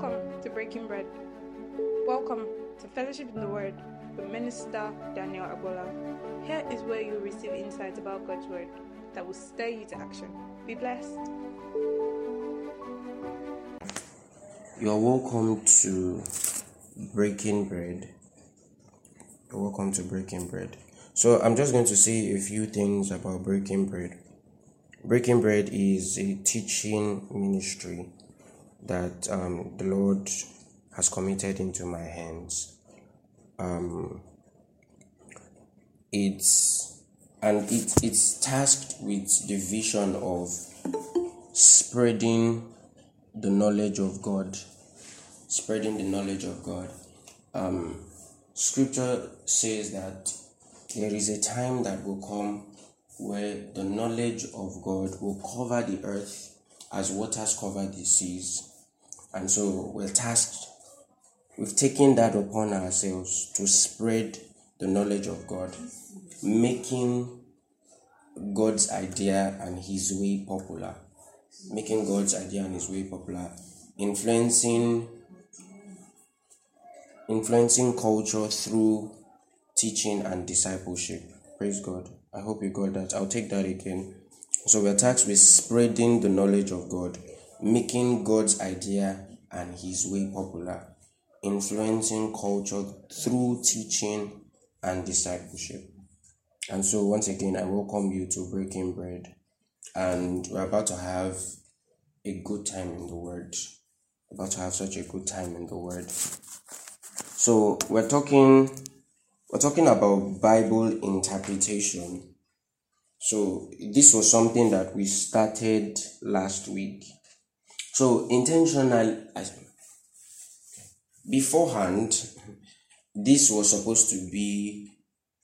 Welcome to Breaking Bread. Welcome to Fellowship in the Word with Minister Daniel Abola. Here is where you receive insights about God's Word that will stir you to action. Be blessed. You are welcome to Breaking Bread. You're welcome to Breaking Bread. So, I'm just going to say a few things about Breaking Bread. Breaking Bread is a teaching ministry that um, the Lord has committed into my hands. Um, it's and it, it's tasked with the vision of spreading the knowledge of God, spreading the knowledge of God. Um, scripture says that there is a time that will come where the knowledge of God will cover the earth as waters cover the seas. And so we're tasked, we've taken that upon ourselves to spread the knowledge of God, making God's idea and His way popular, making God's idea and His way popular, influencing influencing culture through teaching and discipleship. Praise God. I hope you got that. I'll take that again. So we're tasked with spreading the knowledge of God, making God's idea and his way popular, influencing culture through teaching and discipleship. And so once again I welcome you to Breaking Bread. And we're about to have a good time in the word. About to have such a good time in the word. So we're talking we're talking about Bible interpretation. So this was something that we started last week. So intentional beforehand, this was supposed to be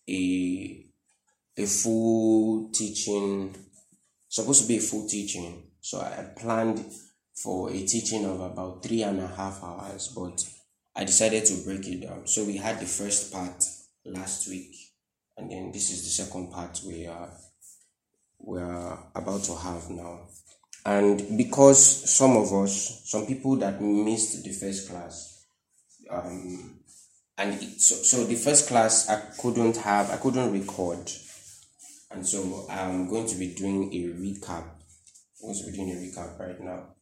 a a full teaching, supposed to be a full teaching. So I planned for a teaching of about three and a half hours, but I decided to break it down. So we had the first part last week, and then this is the second part we are we are about to have now. And because some of us, some people that missed the first class, um, and it, so, so the first class I couldn't have, I couldn't record, and so I'm going to be doing a recap. I'm going to be doing a recap right now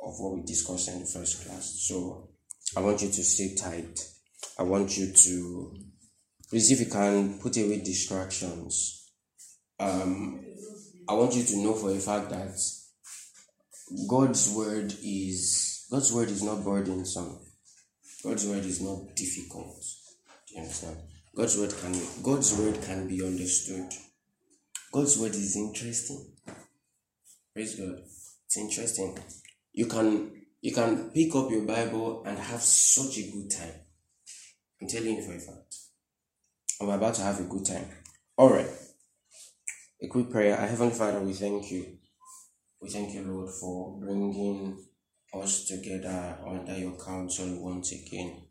of what we discussed in the first class. So I want you to stay tight. I want you to please if you can put away distractions. Um, I want you to know for a fact that God's word is God's word is not burdensome. God's word is not difficult. Do you understand? God's word can God's word can be understood. God's word is interesting. Praise God. It's interesting. You can you can pick up your Bible and have such a good time. I'm telling you for a fact. I'm about to have a good time. All right. A quick prayer. Our Heavenly Father, we thank you. We thank you, Lord, for bringing us together under your counsel once again.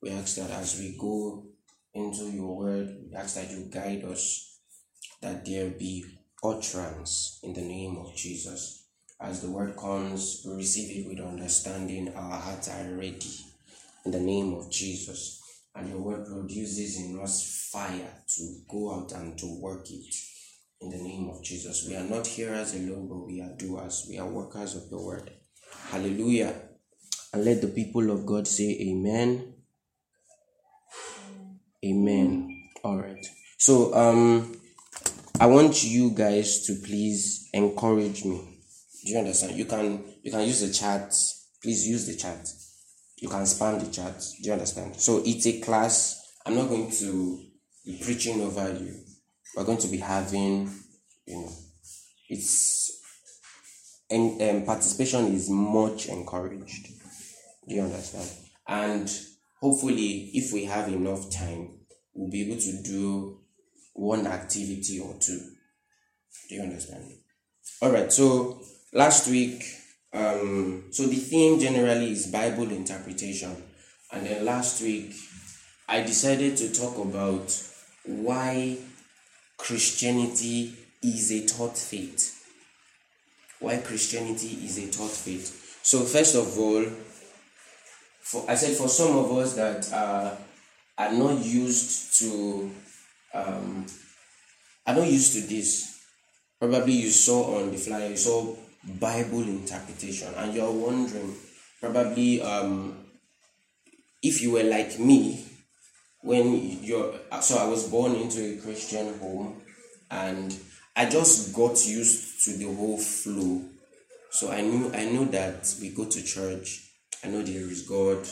We ask that as we go into your word, we ask that you guide us, that there be utterance in the name of Jesus. As the word comes, we receive it with understanding. Our hearts are ready in the name of Jesus. And your word produces in us fire to go out and to work it in the name of Jesus. We are not hearers alone, but we are doers. We are workers of the word. Hallelujah. And let the people of God say amen. Amen. All right. So um I want you guys to please encourage me. Do you understand? You can you can use the chat. Please use the chat. You can spam the chat. Do you understand? So it's a class. I'm not going to be preaching over you. We're going to be having, you know, it's and um, participation is much encouraged. Do you understand? And hopefully, if we have enough time, we'll be able to do one activity or two. Do you understand? All right. So last week, um, so the theme generally is Bible interpretation, and then last week, I decided to talk about why Christianity is a taught faith. Why Christianity is a taught faith. So, first of all, for I said for some of us that uh, are not used to um, are not used to this. Probably you saw on the flyer, you saw Bible interpretation, and you're wondering probably um, if you were like me when you're so I was born into a Christian home and I just got used to the whole flow. So I knew I know that we go to church, I know there is God,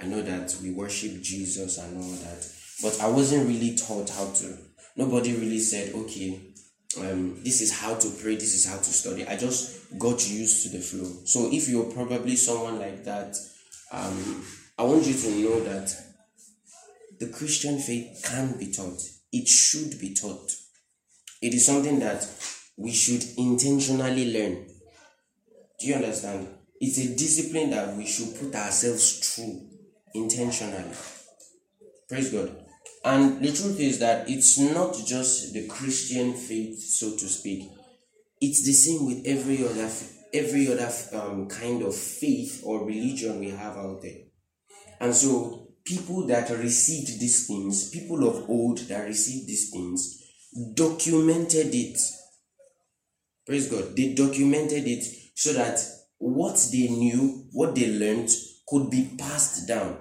I know that we worship Jesus and all that. But I wasn't really taught how to. Nobody really said, okay, um, this is how to pray, this is how to study. I just got used to the flow. So if you're probably someone like that, um, I want you to know that the Christian faith can be taught. It should be taught. It is something that we should intentionally learn. Do you understand? It's a discipline that we should put ourselves through intentionally. Praise God. And the truth is that it's not just the Christian faith, so to speak. It's the same with every other every other um, kind of faith or religion we have out there. And so people that received these things, people of old that received these things, documented it. Praise God. They documented it so that what they knew, what they learned, could be passed down.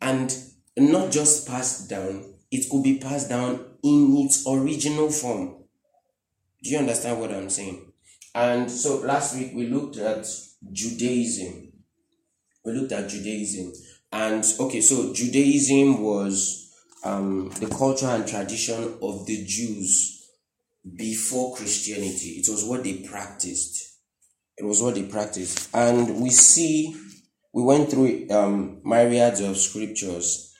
And not just passed down, it could be passed down in its original form. Do you understand what I'm saying? And so last week we looked at Judaism. We looked at Judaism. And okay, so Judaism was um, the culture and tradition of the Jews before Christianity. It was what they practiced. It was what they practiced. And we see, we went through um, myriads of scriptures,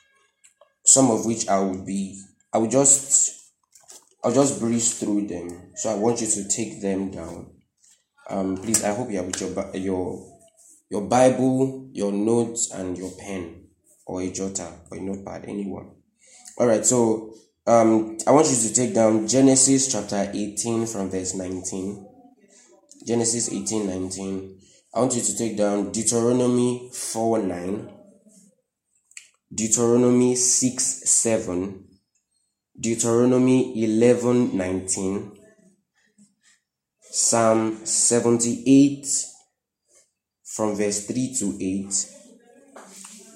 some of which I would be, I would just, I'll just breeze through them. So I want you to take them down. Um, please, I hope you have with your, your, your Bible, your notes, and your pen, or a jotter, or a notepad, anyone. All right, so um, I want you to take down Genesis chapter 18 from verse 19. Genesis 18 19. I want you to take down Deuteronomy 4 9, Deuteronomy 6 7, Deuteronomy 11 19, Psalm 78 from verse 3 to 8,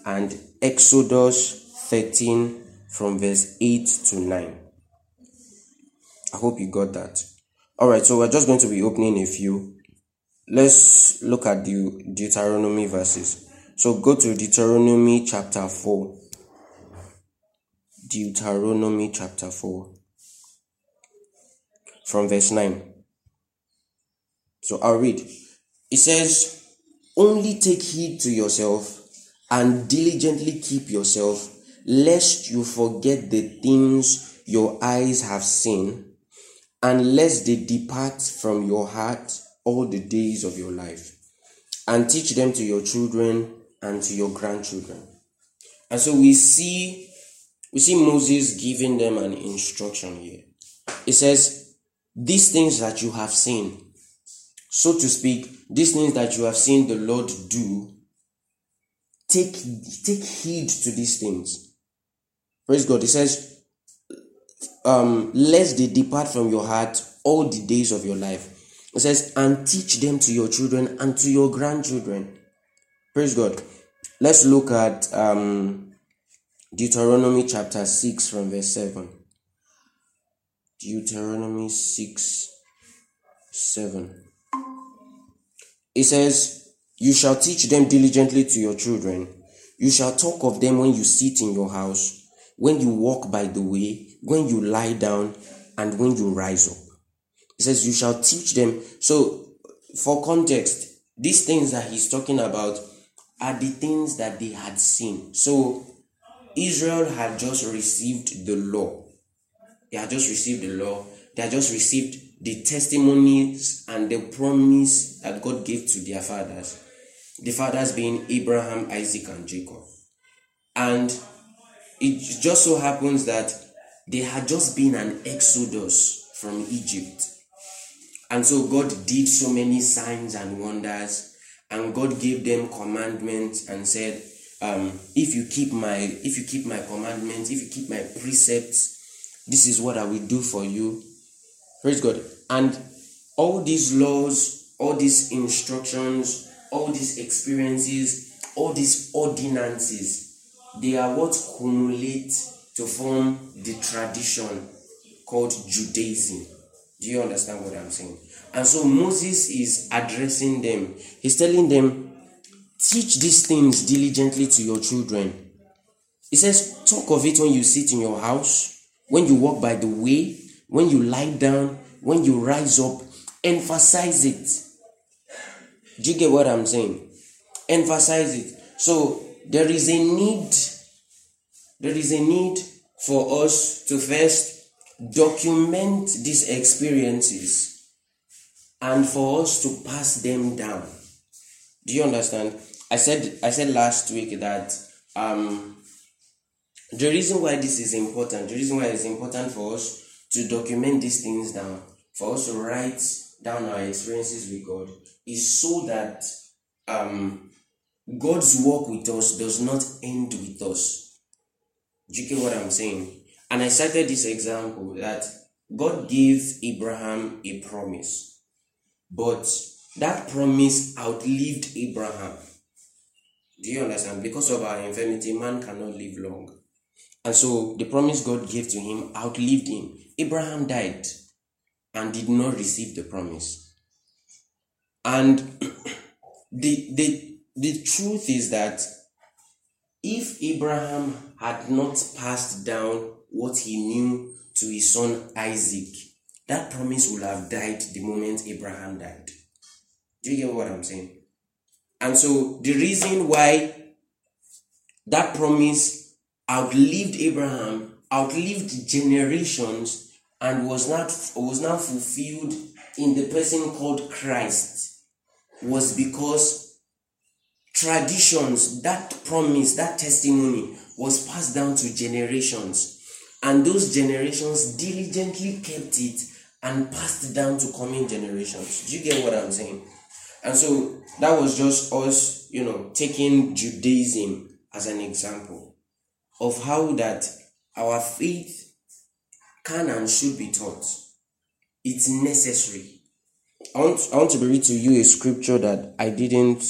and Exodus 13 from verse 8 to 9. I hope you got that. All right, so we're just going to be opening a few. Let's look at the Deuteronomy verses. So go to Deuteronomy chapter 4. Deuteronomy chapter 4 from verse 9. So I'll read. It says, Only take heed to yourself and diligently keep yourself lest you forget the things your eyes have seen, and lest they depart from your heart all the days of your life, and teach them to your children and to your grandchildren. And so we see we see Moses giving them an instruction here. It says, These things that you have seen, so to speak, these things that you have seen the Lord do, take, take heed to these things. Praise God. It says, um, lest they depart from your heart all the days of your life. It says, and teach them to your children and to your grandchildren. Praise God. Let's look at um, Deuteronomy chapter 6 from verse 7. Deuteronomy 6 7. It says, You shall teach them diligently to your children. You shall talk of them when you sit in your house when you walk by the way, when you lie down, and when you rise up. He says, You shall teach them. So, for context, these things that he's talking about are the things that they had seen. So, Israel had just received the law. They had just received the law. They had just received the testimonies and the promise that God gave to their fathers. The fathers being Abraham, Isaac, and Jacob. And it just so happens that there had just been an exodus from Egypt. And so God did so many signs and wonders, and God gave them commandments and said, um, if you keep my if you keep my commandments, if you keep my precepts, this is what I will do for you. Praise God. And all these laws, all these instructions, all these experiences, all these ordinances, they are what cumulate to form the tradition called Judaism. Do you understand what I'm saying? And so Moses is addressing them. He's telling them, teach these things diligently to your children. He says, talk of it when you sit in your house, when you walk by the way, when you lie down, when you rise up. Emphasize it. Do you get what I'm saying? Emphasize it. So there is a need, there is a need for us to first document these experiences and for us to pass them down. Do you understand? I said I said last week that um the reason why this is important, the reason why it's important for us to document these things down, for us to write down our experiences with God, is so that um God's work with us does not end with us. Do you get what I'm saying? And I cited this example that God gave Abraham a promise, but that promise outlived Abraham. Do you understand? Because of our infirmity, man cannot live long. And so the promise God gave to him outlived him. Abraham died and did not receive the promise. And the, the, the truth is that if Abraham had not passed down what he knew to his son Isaac, that promise would have died the moment Abraham died. Do you get what I'm saying? And so the reason why that promise outlived Abraham, outlived generations, and was not was not fulfilled in the person called Christ was because traditions, that promise, that testimony was passed down to generations. And those generations diligently kept it and passed down to coming generations. Do you get what I'm saying? And so that was just us, you know, taking Judaism as an example of how that our faith can and should be taught. It's necessary. I want, I want to read to you a scripture that I didn't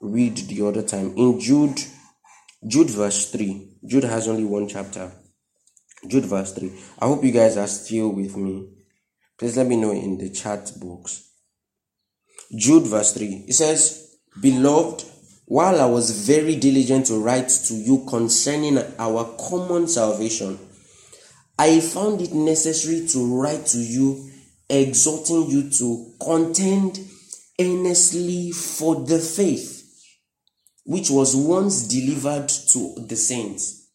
read the other time. In Jude, Jude verse 3. Jude has only one chapter. Jude verse 3. I hope you guys are still with me. Please let me know in the chat box. Jude verse 3. It says, Beloved, while I was very diligent to write to you concerning our common salvation, I found it necessary to write to you, exhorting you to contend earnestly for the faith which was once delivered to the saints.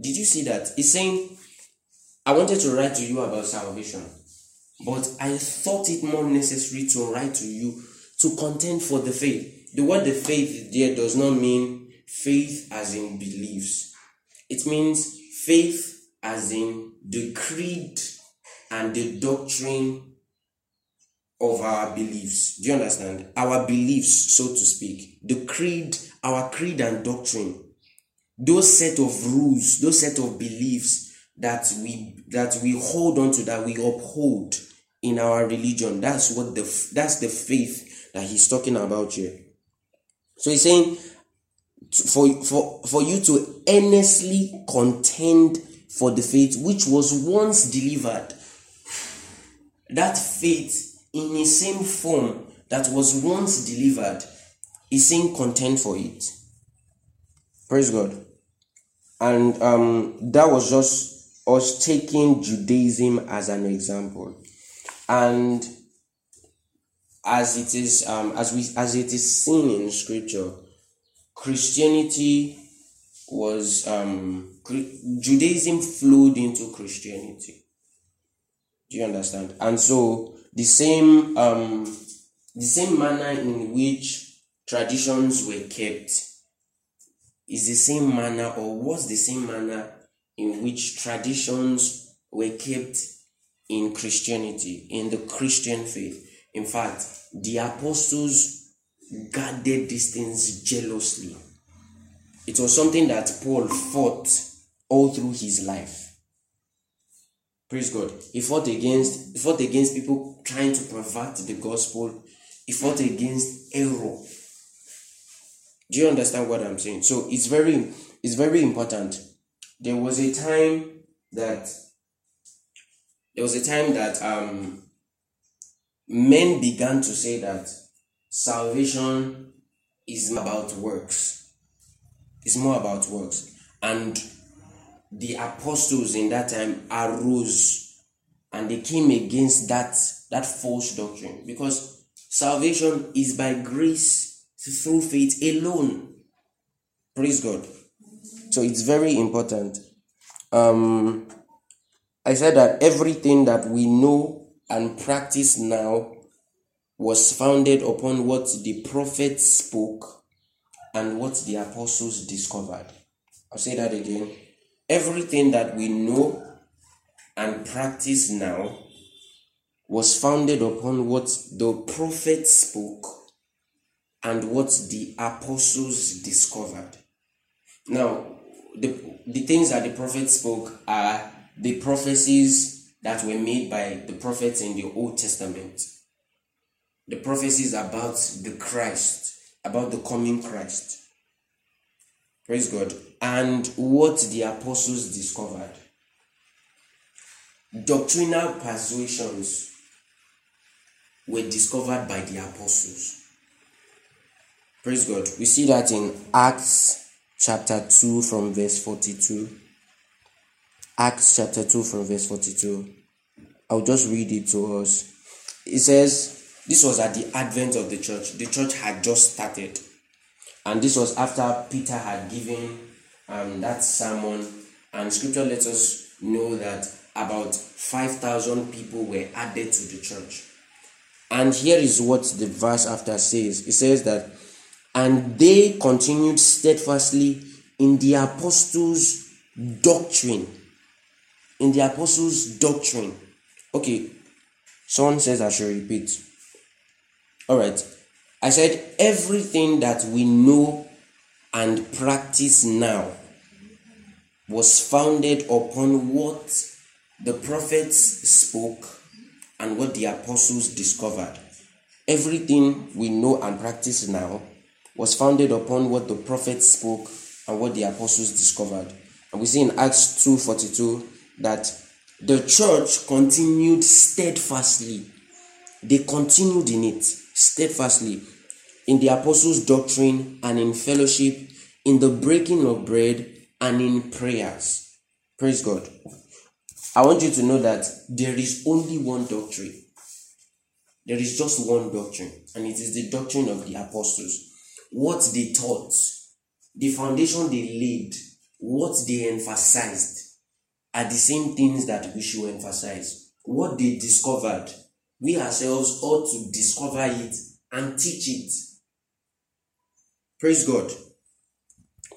Did you see that? It's saying, I wanted to write to you about salvation, but I thought it more necessary to write to you to contend for the faith. The word the faith there does not mean faith as in beliefs, it means faith as in the creed and the doctrine of our beliefs. Do you understand? Our beliefs, so to speak. The creed, our creed and doctrine. Those set of rules, those set of beliefs that we that we hold on to, that we uphold in our religion. That's what the that's the faith that he's talking about here. So he's saying for for for you to earnestly contend for the faith which was once delivered. That faith in the same form that was once delivered is saying contend for it. Praise God. And um, that was just us taking Judaism as an example. And as it is um, as we as it is seen in scripture, Christianity was um, Judaism flowed into Christianity. Do you understand? And so the same um, the same manner in which traditions were kept is the same manner or was the same manner in which traditions were kept in Christianity, in the Christian faith. In fact, the apostles guarded these things jealously. It was something that Paul fought all through his life. Praise God. He fought against he fought against people trying to pervert the gospel. He fought against error. Do you understand what I'm saying? So it's very it's very important. There was a time that there was a time that um men began to say that salvation is about works. It's more about works. And the apostles in that time arose and they came against that that false doctrine because salvation is by grace through faith alone praise god so it's very important um i said that everything that we know and practice now was founded upon what the prophets spoke and what the apostles discovered i'll say that again everything that we know and practice now was founded upon what the prophets spoke and what the apostles discovered. Now, the, the things that the prophets spoke are the prophecies that were made by the prophets in the Old Testament. The prophecies about the Christ, about the coming Christ. Praise God. And what the apostles discovered. Doctrinal persuasions were discovered by the apostles. Praise God. We see that in Acts chapter 2 from verse 42. Acts chapter 2 from verse 42. I'll just read it to us. It says, This was at the advent of the church. The church had just started. And this was after Peter had given um, that sermon. And scripture lets us know that about 5,000 people were added to the church. And here is what the verse after says it says that, and they continued steadfastly in the apostles' doctrine. In the apostles' doctrine. Okay, someone says I should repeat. All right. I said everything that we know and practice now was founded upon what the prophets spoke and what the apostles discovered. Everything we know and practice now was founded upon what the prophets spoke and what the apostles discovered. And we see in Acts 2:42 that the church continued steadfastly. They continued in it steadfastly in the apostles' doctrine and in fellowship, in the breaking of bread and in prayers. Praise God. I want you to know that there is only one doctrine. There is just one doctrine, and it is the doctrine of the apostles. What they taught, the foundation they laid, what they emphasized are the same things that we should emphasize. What they discovered, we ourselves ought to discover it and teach it. Praise God.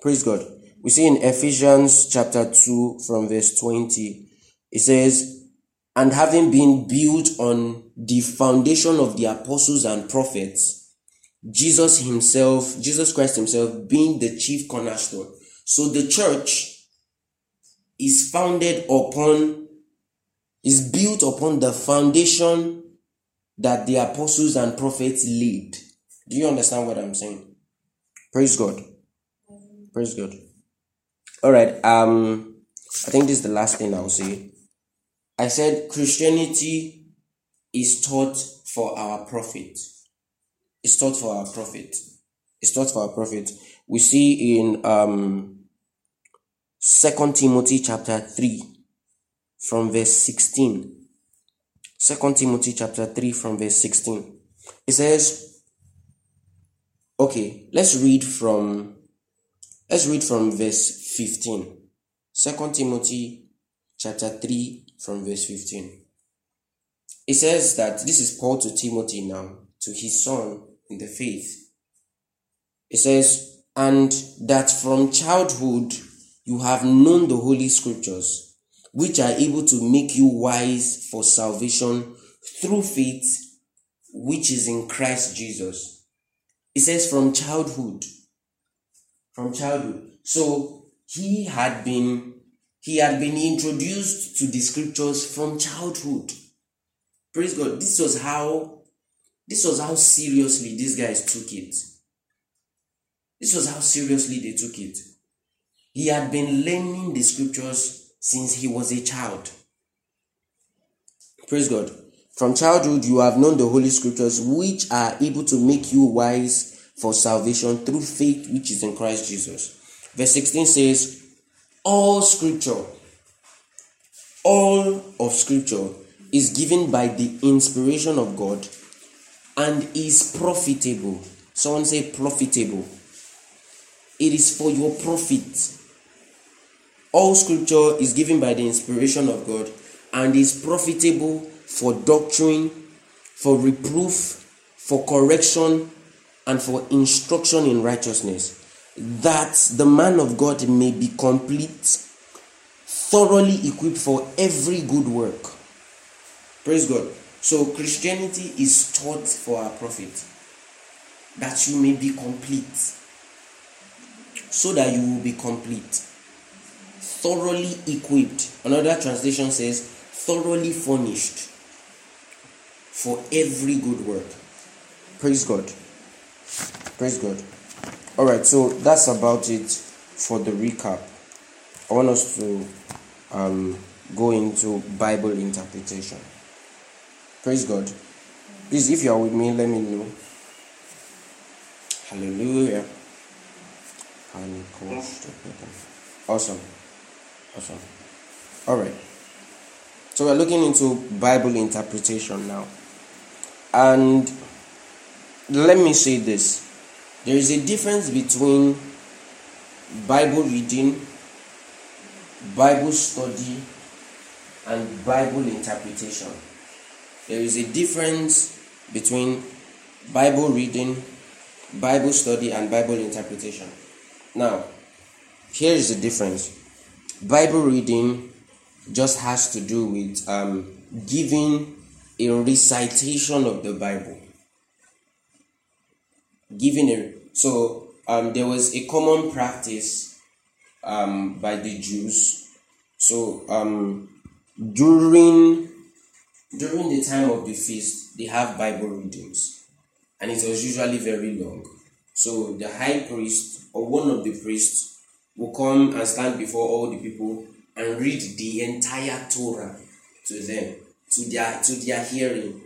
Praise God. We see in Ephesians chapter 2 from verse 20, it says, And having been built on the foundation of the apostles and prophets, Jesus himself, Jesus Christ himself being the chief cornerstone. So the church is founded upon, is built upon the foundation that the apostles and prophets laid. Do you understand what I'm saying? Praise God. Praise God. All right. Um, I think this is the last thing I'll say. I said Christianity is taught for our profit. It's taught for our profit. It's taught for our profit. We see in um Second Timothy chapter 3 from verse 16. Second Timothy chapter 3 from verse 16. It says, okay, let's read from let's read from verse 15. Second Timothy chapter 3 from verse 15. It says that this is Paul to Timothy now, to his son in the faith. It says, and that from childhood you have known the holy scriptures, which are able to make you wise for salvation through faith, which is in Christ Jesus. It says, from childhood. From childhood. So he had been he had been introduced to the scriptures from childhood. Praise God. This was how this was how seriously these guys took it. This was how seriously they took it. He had been learning the scriptures since he was a child. Praise God. From childhood, you have known the Holy Scriptures, which are able to make you wise for salvation through faith which is in Christ Jesus. Verse 16 says, All Scripture, all of Scripture is given by the inspiration of God and is profitable. Someone say profitable. It is for your profit. All scripture is given by the inspiration of God and is profitable for doctrine, for reproof, for correction, and for instruction in righteousness, that the man of God may be complete, thoroughly equipped for every good work. Praise God. So, Christianity is taught for our profit, that you may be complete, so that you will be complete, thoroughly equipped. Another translation says, thoroughly furnished for every good work. Praise God. Praise God. All right, so that's about it for the recap. I want us to um, go into Bible interpretation. Praise God. Please, if you are with me, let me know. Hallelujah. Awesome. Awesome. All right. So we're looking into Bible interpretation now. And let me say this there is a difference between Bible reading, Bible study, and Bible interpretation. There is a difference between Bible reading, Bible study, and Bible interpretation. Now, here is the difference Bible reading just has to do with um, giving a recitation of the Bible. Giving a so um, there was a common practice um, by the Jews. So um, during during the time of the feast, they have Bible readings, and it was usually very long. So the high priest or one of the priests will come and stand before all the people and read the entire Torah to them, to their to their hearing.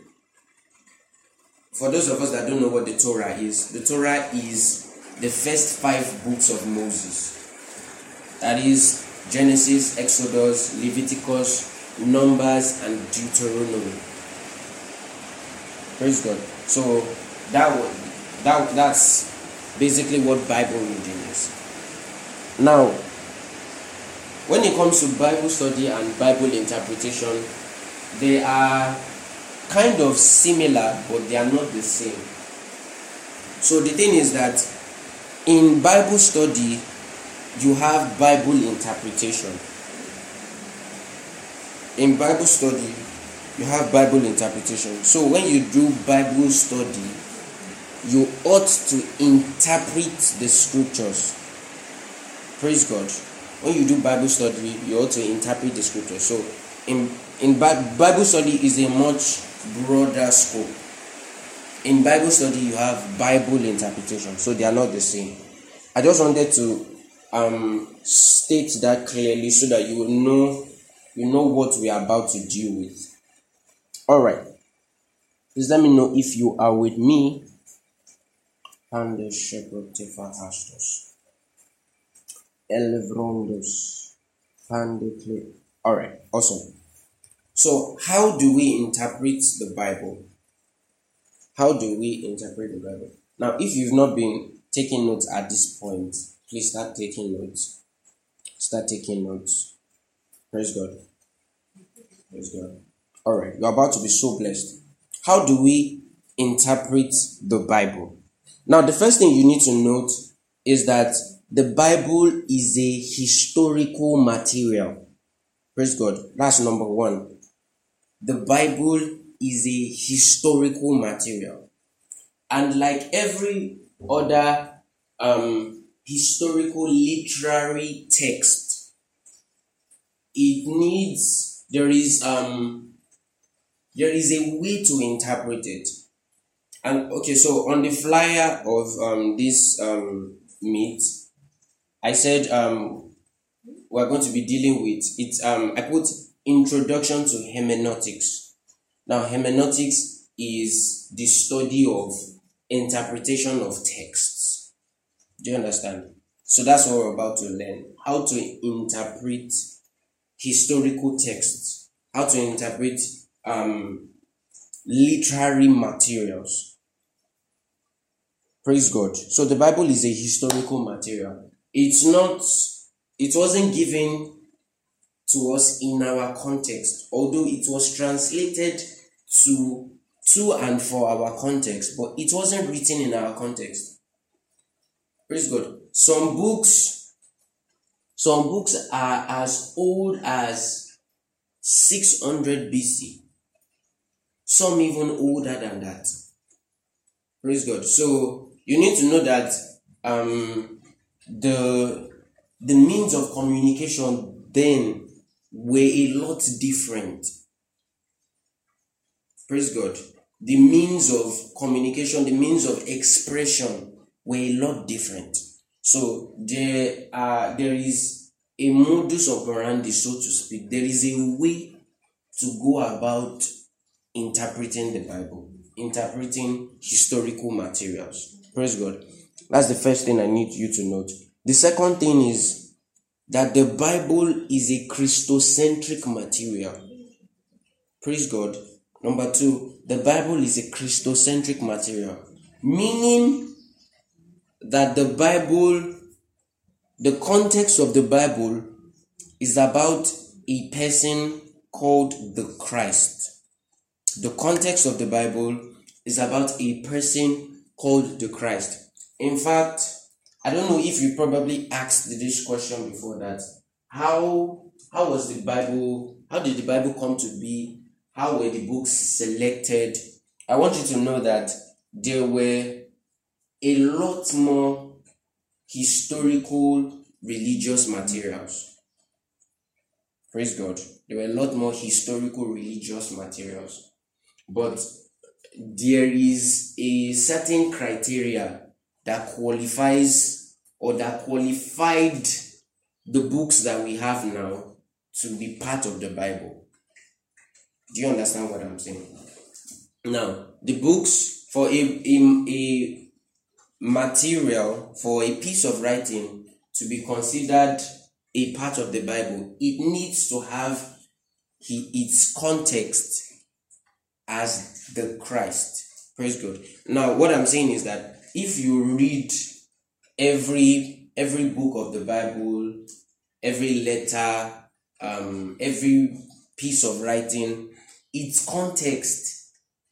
For those of us that don't know what the Torah is, the Torah is the first five books of Moses. That is Genesis, Exodus, Leviticus, Numbers, and Deuteronomy. Praise God. So that that that's basically what Bible reading is. Now, when it comes to Bible study and Bible interpretation, they are kind of similar, but they are not the same. So the thing is that in Bible study, you have Bible interpretation. In Bible study, you have Bible interpretation. So when you do Bible study, you ought to interpret the scriptures. Praise God. When you do Bible study, you ought to interpret the scriptures. So in in Bible study is a much broader scope. In Bible study, you have Bible interpretation, so they are not the same. I just wanted to um, state that clearly so that you know you know what we are about to deal with. All right. Please let me know if you are with me. And the shepherd Tefa Astos. Elevrondos. All right. Awesome. So, how do we interpret the Bible? How do we interpret the Bible? Now, if you've not been taking notes at this point, please start taking notes. Start taking notes. Praise God. Praise God. All right, you're about to be so blessed. How do we interpret the Bible? Now, the first thing you need to note is that the Bible is a historical material. Praise God. That's number one. The Bible is a historical material. And like every other um, historical literary text. It needs there is um there is a way to interpret it. And okay, so on the flyer of um this um meet, I said um we're going to be dealing with it um I put introduction to hermeneutics. Now hermeneutics is the study of interpretation of texts. Do you understand? So that's what we're about to learn. How to interpret historical texts, how to interpret um, literary materials. Praise God. So the Bible is a historical material. It's not, it wasn't given to us in our context, although it was translated to to and for our context, but it wasn't written in our context. Praise God. Some books, some books are as old as 600 BC. Some even older than that. Praise God. So you need to know that um, the the means of communication then were a lot different. Praise God the means of communication, the means of expression were a lot different. So there are there is a modus operandi, so to speak. There is a way to go about interpreting the Bible, interpreting historical materials. Praise God. That's the first thing I need you to note. The second thing is that the Bible is a Christocentric material. Praise God. Number two, the Bible is a Christocentric material, meaning that the Bible, the context of the Bible is about a person called the Christ. The context of the Bible is about a person called the Christ. In fact, I don't know if you probably asked this question before that. How how was the Bible? How did the Bible come to be? how were the books selected? I want you to know that there were a lot more historical religious materials. Praise God. There were a lot more historical religious materials. But there is a certain criteria that qualifies or that qualified the books that we have now to be part of the Bible. Do you understand what I'm saying? Now, the books for a, a, a material, for a piece of writing to be considered a part of the Bible, it needs to have its context as the Christ. Praise God. Now, what I'm saying is that if you read every every book of the Bible, every letter, um, every piece of writing its context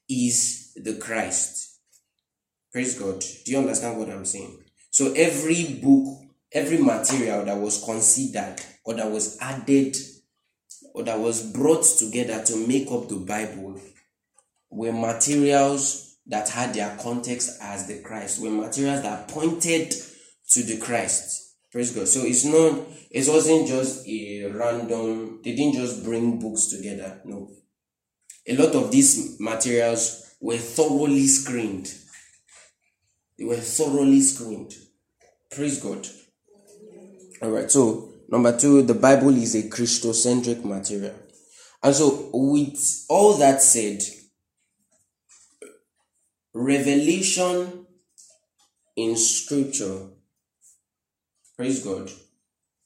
is the Christ. Praise God. Do you understand what I'm saying? So every book, every material that was considered or that was added or that was brought together to make up the Bible were materials that had their context as the Christ, were materials that pointed to the Christ. Praise God. So it's not, it wasn't just a random, they didn't just bring books together. No a lot of these materials were thoroughly screened. They were thoroughly screened. Praise God. All right, so number two, the Bible is a Christocentric material. And so, with all that said, revelation in scripture, praise God,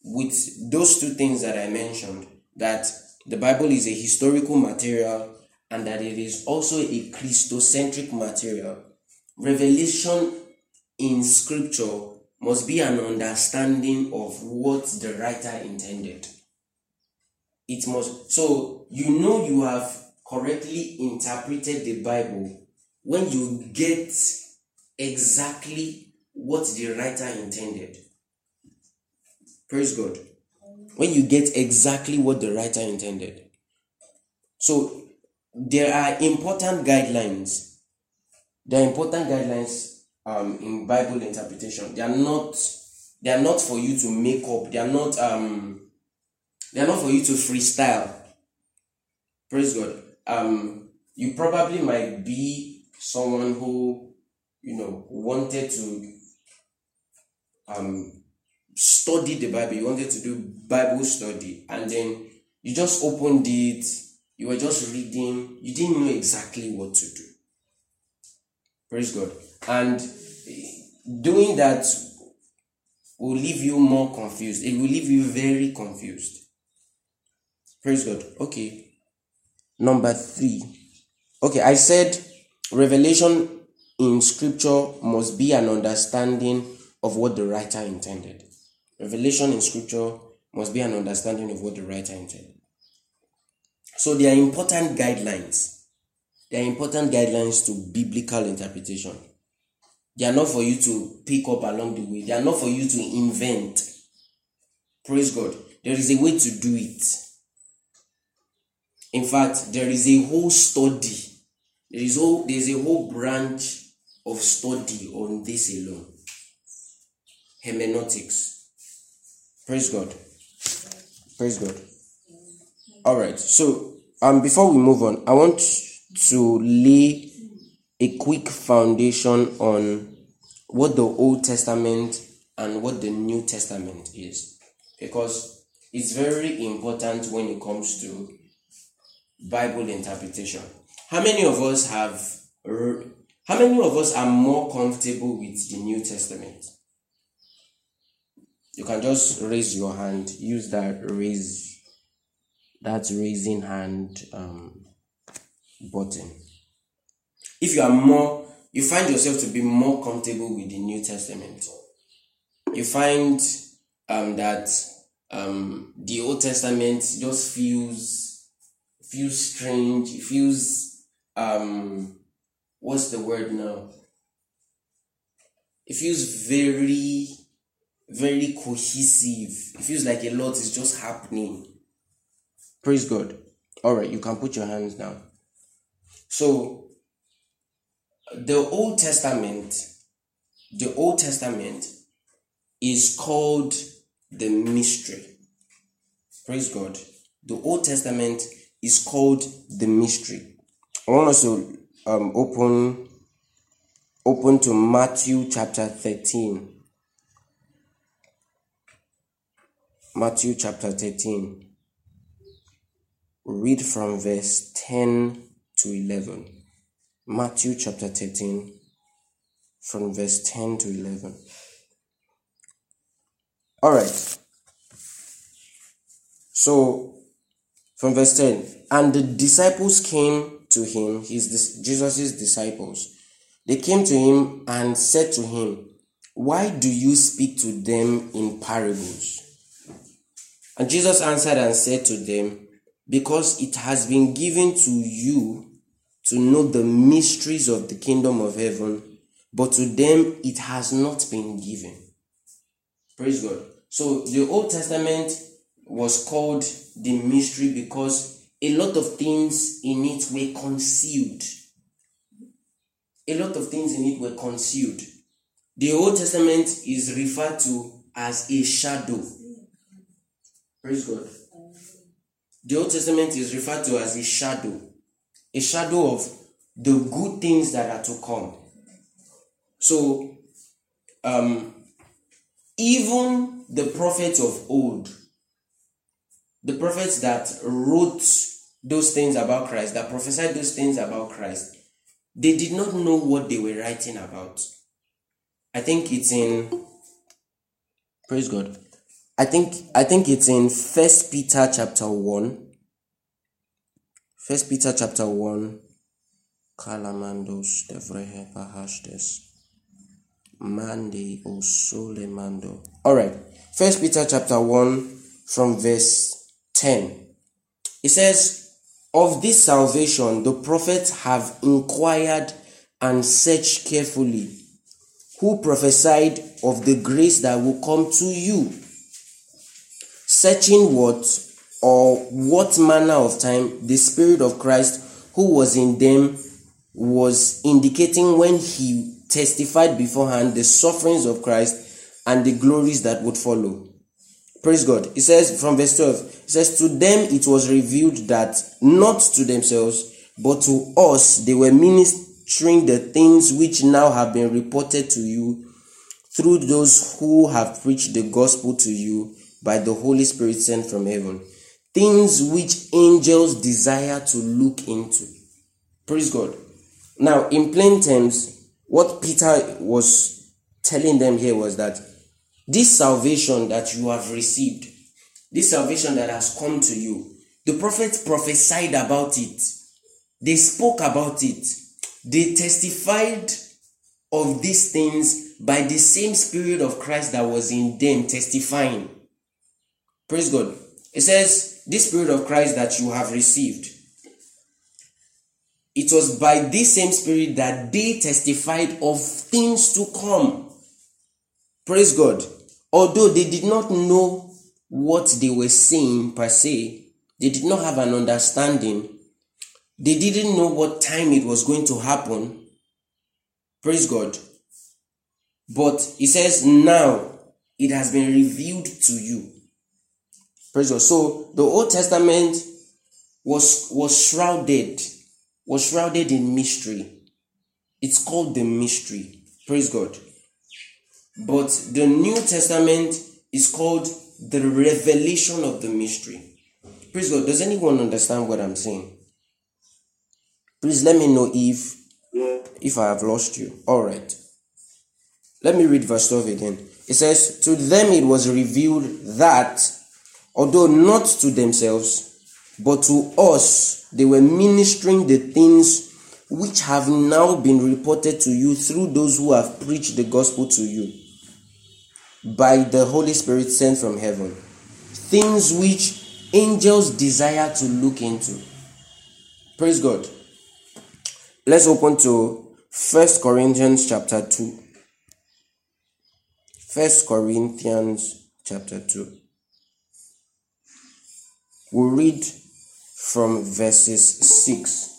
with those two things that I mentioned, that the Bible is a historical material and that it is also a Christocentric material. Revelation in scripture must be an understanding of what the writer intended. It must, so you know you have correctly interpreted the Bible when you get exactly what the writer intended. Praise God. When you get exactly what the writer intended. So there are important guidelines. There are important guidelines um, in Bible interpretation. They are not They are not for you to make up. They are not um they are not for you to freestyle. Praise God. Um you probably might be someone who you know wanted to um study the Bible, you wanted to do Bible study, and then you just opened it, you were just reading, you didn't know exactly what to do. Praise God. And doing that will leave you more confused. It will leave you very confused. Praise God. Okay. Number three. Okay, I said revelation in scripture must be an understanding of what the writer intended. Revelation in scripture must be an understanding of what the writer intended. So there are important guidelines. There are important guidelines to biblical interpretation. They are not for you to pick up along the way. They are not for you to invent. Praise God. There is a way to do it. In fact, there is a whole study. There is whole there is a whole branch of study on this alone. Hermeneutics. Praise God. Praise God. All right. So, um, before we move on, I want to lay a quick foundation on what the Old Testament and what the New Testament is, because it's very important when it comes to Bible interpretation. How many of us have? How many of us are more comfortable with the New Testament? You can just raise your hand. Use that raise that raising hand um, button. If you are more, you find yourself to be more comfortable with the New Testament. You find um, that um, the Old Testament just feels feels strange. It feels um, what's the word now? It feels very very cohesive. It feels like a lot is just happening. Praise God. All right, you can put your hands down. So, the Old Testament, the Old Testament is called the mystery. Praise God. The Old Testament is called the mystery. I want us to um, open open to Matthew chapter 13. Matthew chapter 13. Read from verse 10 to 11. Matthew chapter 13, from verse 10 to 11. All right. So, from verse 10, and the disciples came to him, his Jesus' disciples. They came to him and said to him, Why do you speak to them in parables? And Jesus answered and said to them, Because it has been given to you to know the mysteries of the kingdom of heaven, but to them it has not been given. Praise God. So the Old Testament was called the mystery because a lot of things in it were concealed. A lot of things in it were concealed. The Old Testament is referred to as a shadow Praise God. The Old Testament is referred to as a shadow, a shadow of the good things that are to come. So, um, even the prophets of old, the prophets that wrote those things about Christ, that prophesied those things about Christ, they did not know what they were writing about. I think it's in, praise God. I think I think it's in First Peter chapter one. First Peter chapter one. Kalamandos devrehe pahastes. Mande mando. Alright. First Peter chapter one from verse 10. It says, Of this salvation the prophets have inquired and searched carefully, who prophesied of the grace that will come to you searching what or what manner of time the Spirit of Christ who was in them was indicating when he testified beforehand the sufferings of Christ and the glories that would follow. Praise God. It says from verse 12, it says, To them it was revealed that not to themselves, but to us they were ministering the things which now have been reported to you through those who have preached the gospel to you by the Holy Spirit sent from heaven. Things which angels desire to look into. Praise God. Now, in plain terms, what Peter was telling them here was that this salvation that you have received, this salvation that has come to you, the prophets prophesied about it, they spoke about it, they testified of these things by the same Spirit of Christ that was in them, testifying. Praise God. It says, This Spirit of Christ that you have received, it was by this same Spirit that they testified of things to come. Praise God. Although they did not know what they were saying per se, they did not have an understanding, they didn't know what time it was going to happen. Praise God. But he says, now it has been revealed to you. Praise God. So the Old Testament was was shrouded, was shrouded in mystery. It's called the mystery. Praise God. But the New Testament is called the revelation of the mystery. Praise God. Does anyone understand what I'm saying? Please let me know if if I have lost you. All right. Let me read verse 12 again. It says, To them it was revealed that, although not to themselves, but to us, they were ministering the things which have now been reported to you through those who have preached the gospel to you by the Holy Spirit sent from heaven. Things which angels desire to look into. Praise God. Let's open to First Corinthians chapter 2. First Corinthians chapter 2. We'll read from verses 6.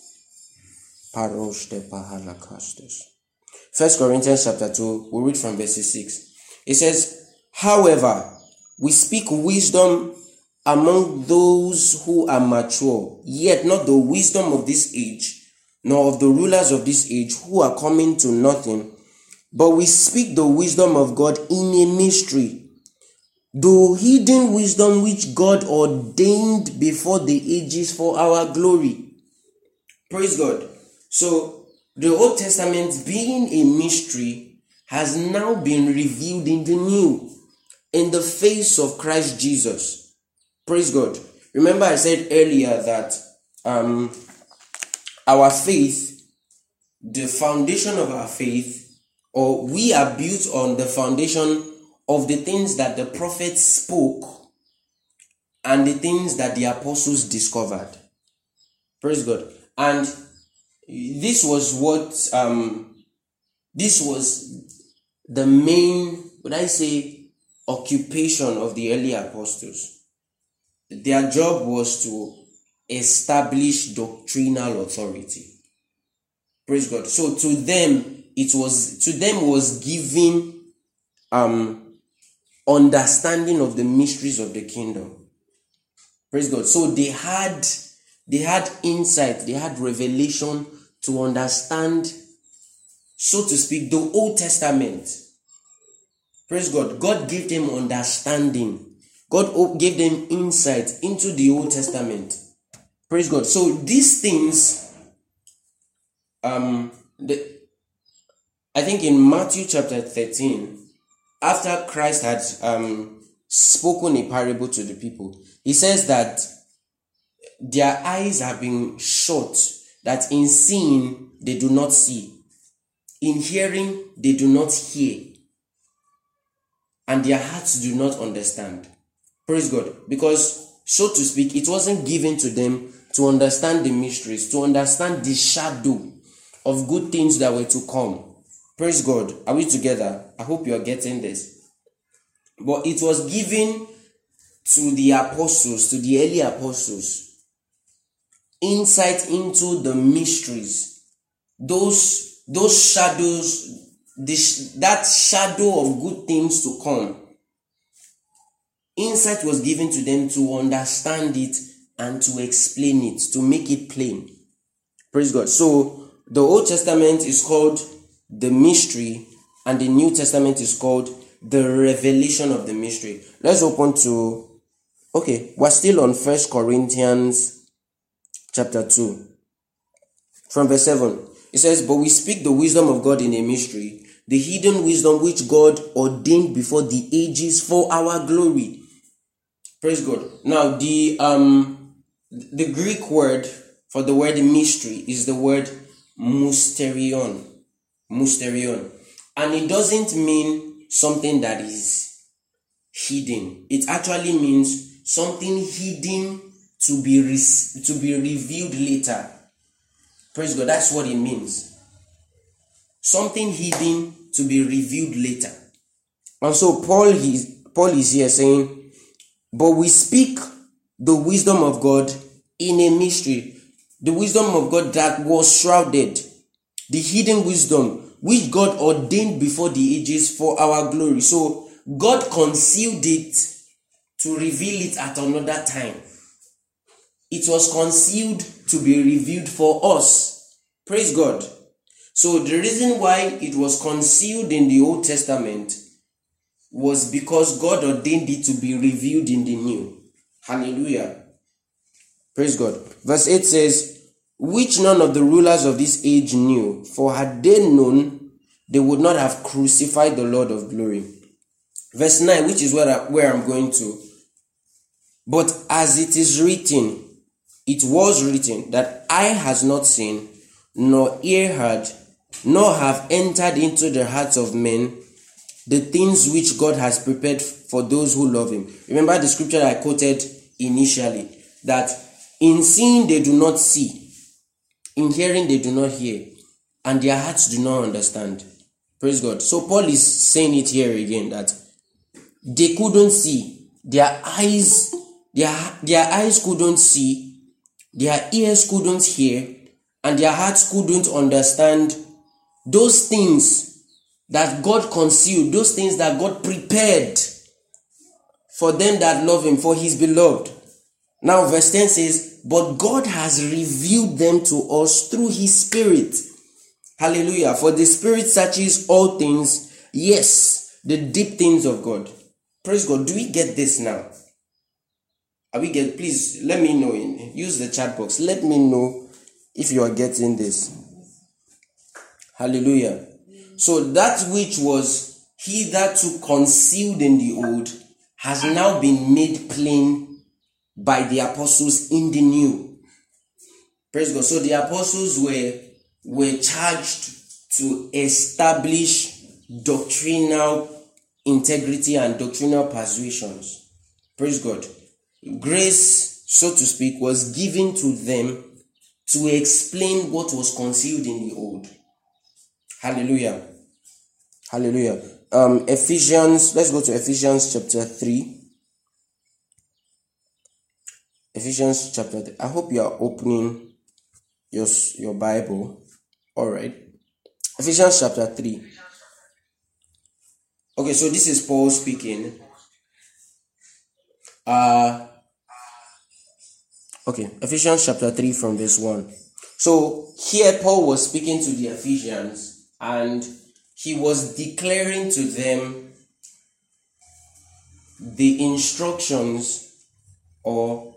First Corinthians chapter 2, we'll read from verses 6. It says, However, we speak wisdom among those who are mature, yet not the wisdom of this age, nor of the rulers of this age who are coming to nothing but we speak the wisdom of God in a mystery, the hidden wisdom which God ordained before the ages for our glory. Praise God. So, the Old Testament being a mystery has now been revealed in the New, in the face of Christ Jesus. Praise God. Remember, I said earlier that um, our faith, the foundation of our faith, or we are built on the foundation of the things that the prophets spoke and the things that the apostles discovered. Praise God. And this was what um this was the main would I say occupation of the early apostles. Their job was to establish doctrinal authority. Praise God. So to them, it was to them was giving um understanding of the mysteries of the kingdom praise god so they had they had insight they had revelation to understand so to speak the old testament. Praise god. God gave them understanding. God gave them insight into the old testament. Praise god. So these things um the I think in Matthew chapter 13, after Christ had um, spoken a parable to the people, he says that their eyes have been shut, that in seeing they do not see, in hearing they do not hear, and their hearts do not understand. Praise God. Because, so to speak, it wasn't given to them to understand the mysteries, to understand the shadow of good things that were to come. Praise God. Are we together? I hope you are getting this. But it was given to the apostles, to the early apostles, insight into the mysteries, those, those shadows this that shadow of good things to come. Insight was given to them to understand it and to explain it, to make it plain. Praise God. So the Old Testament is called the mystery, and the New Testament is called the revelation of the mystery. Let's open to okay, we're still on First Corinthians chapter 2. From verse 7. It says, But we speak the wisdom of God in a mystery, the hidden wisdom which God ordained before the ages for our glory. Praise God. Now the um the Greek word for the word mystery is the word mysterion. Mysterion. And it doesn't mean something that is hidden. It actually means something hidden to be re- to be revealed later. Praise God. That's what it means. Something hidden to be revealed later. And so Paul is Paul is here saying, but we speak the wisdom of God in a mystery, the wisdom of God that was shrouded, the hidden wisdom which God ordained before the ages for our glory. So God concealed it to reveal it at another time. It was concealed to be revealed for us. Praise God. So the reason why it was concealed in the Old Testament was because God ordained it to be revealed in the New. Hallelujah. Praise God. Verse 8 says, Which none of the rulers of this age knew, for had they known, they would not have crucified the Lord of glory. Verse 9, which is where, I, where I'm going to. But as it is written, it was written that eye has not seen, nor ear heard, nor have entered into the hearts of men the things which God has prepared for those who love Him. Remember the scripture I quoted initially that in seeing they do not see, in hearing they do not hear, and their hearts do not understand. Praise God. So Paul is saying it here again that they couldn't see, their eyes, their, their eyes couldn't see, their ears couldn't hear, and their hearts couldn't understand those things that God concealed, those things that God prepared for them that love Him, for His beloved. Now, verse 10 says, But God has revealed them to us through His Spirit. Hallelujah. For the Spirit searches all things, yes, the deep things of God. Praise God. Do we get this now? Are we get please let me know in use the chat box. Let me know if you are getting this. Hallelujah. So that which was hitherto concealed in the old has now been made plain by the apostles in the new. Praise God. So the apostles were were charged to establish doctrinal integrity and doctrinal persuasions. Praise God. Grace, so to speak, was given to them to explain what was concealed in the old. Hallelujah. Hallelujah. Um, Ephesians, let's go to Ephesians chapter 3. Ephesians chapter 3. I hope you are opening your, your Bible. All right. Ephesians chapter 3. Okay, so this is Paul speaking. Uh okay, Ephesians chapter 3 from verse 1. So here Paul was speaking to the Ephesians and he was declaring to them the instructions or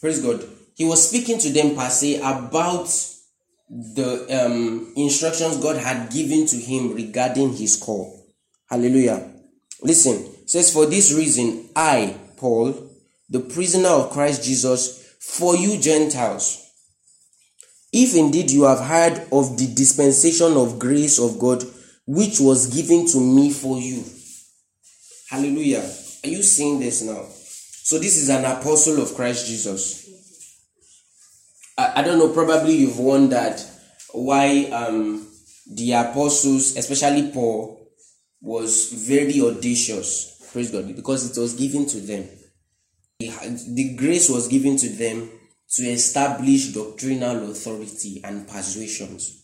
praise God. He was speaking to them per se about the um, instructions God had given to him regarding his call. Hallelujah. Listen, says, For this reason, I, Paul, the prisoner of Christ Jesus, for you Gentiles, if indeed you have heard of the dispensation of grace of God, which was given to me for you. Hallelujah. Are you seeing this now? So, this is an apostle of Christ Jesus. I, I don't know, probably you've wondered why um, the apostles, especially Paul, was very audacious. Praise God. Because it was given to them. The grace was given to them to establish doctrinal authority and persuasions.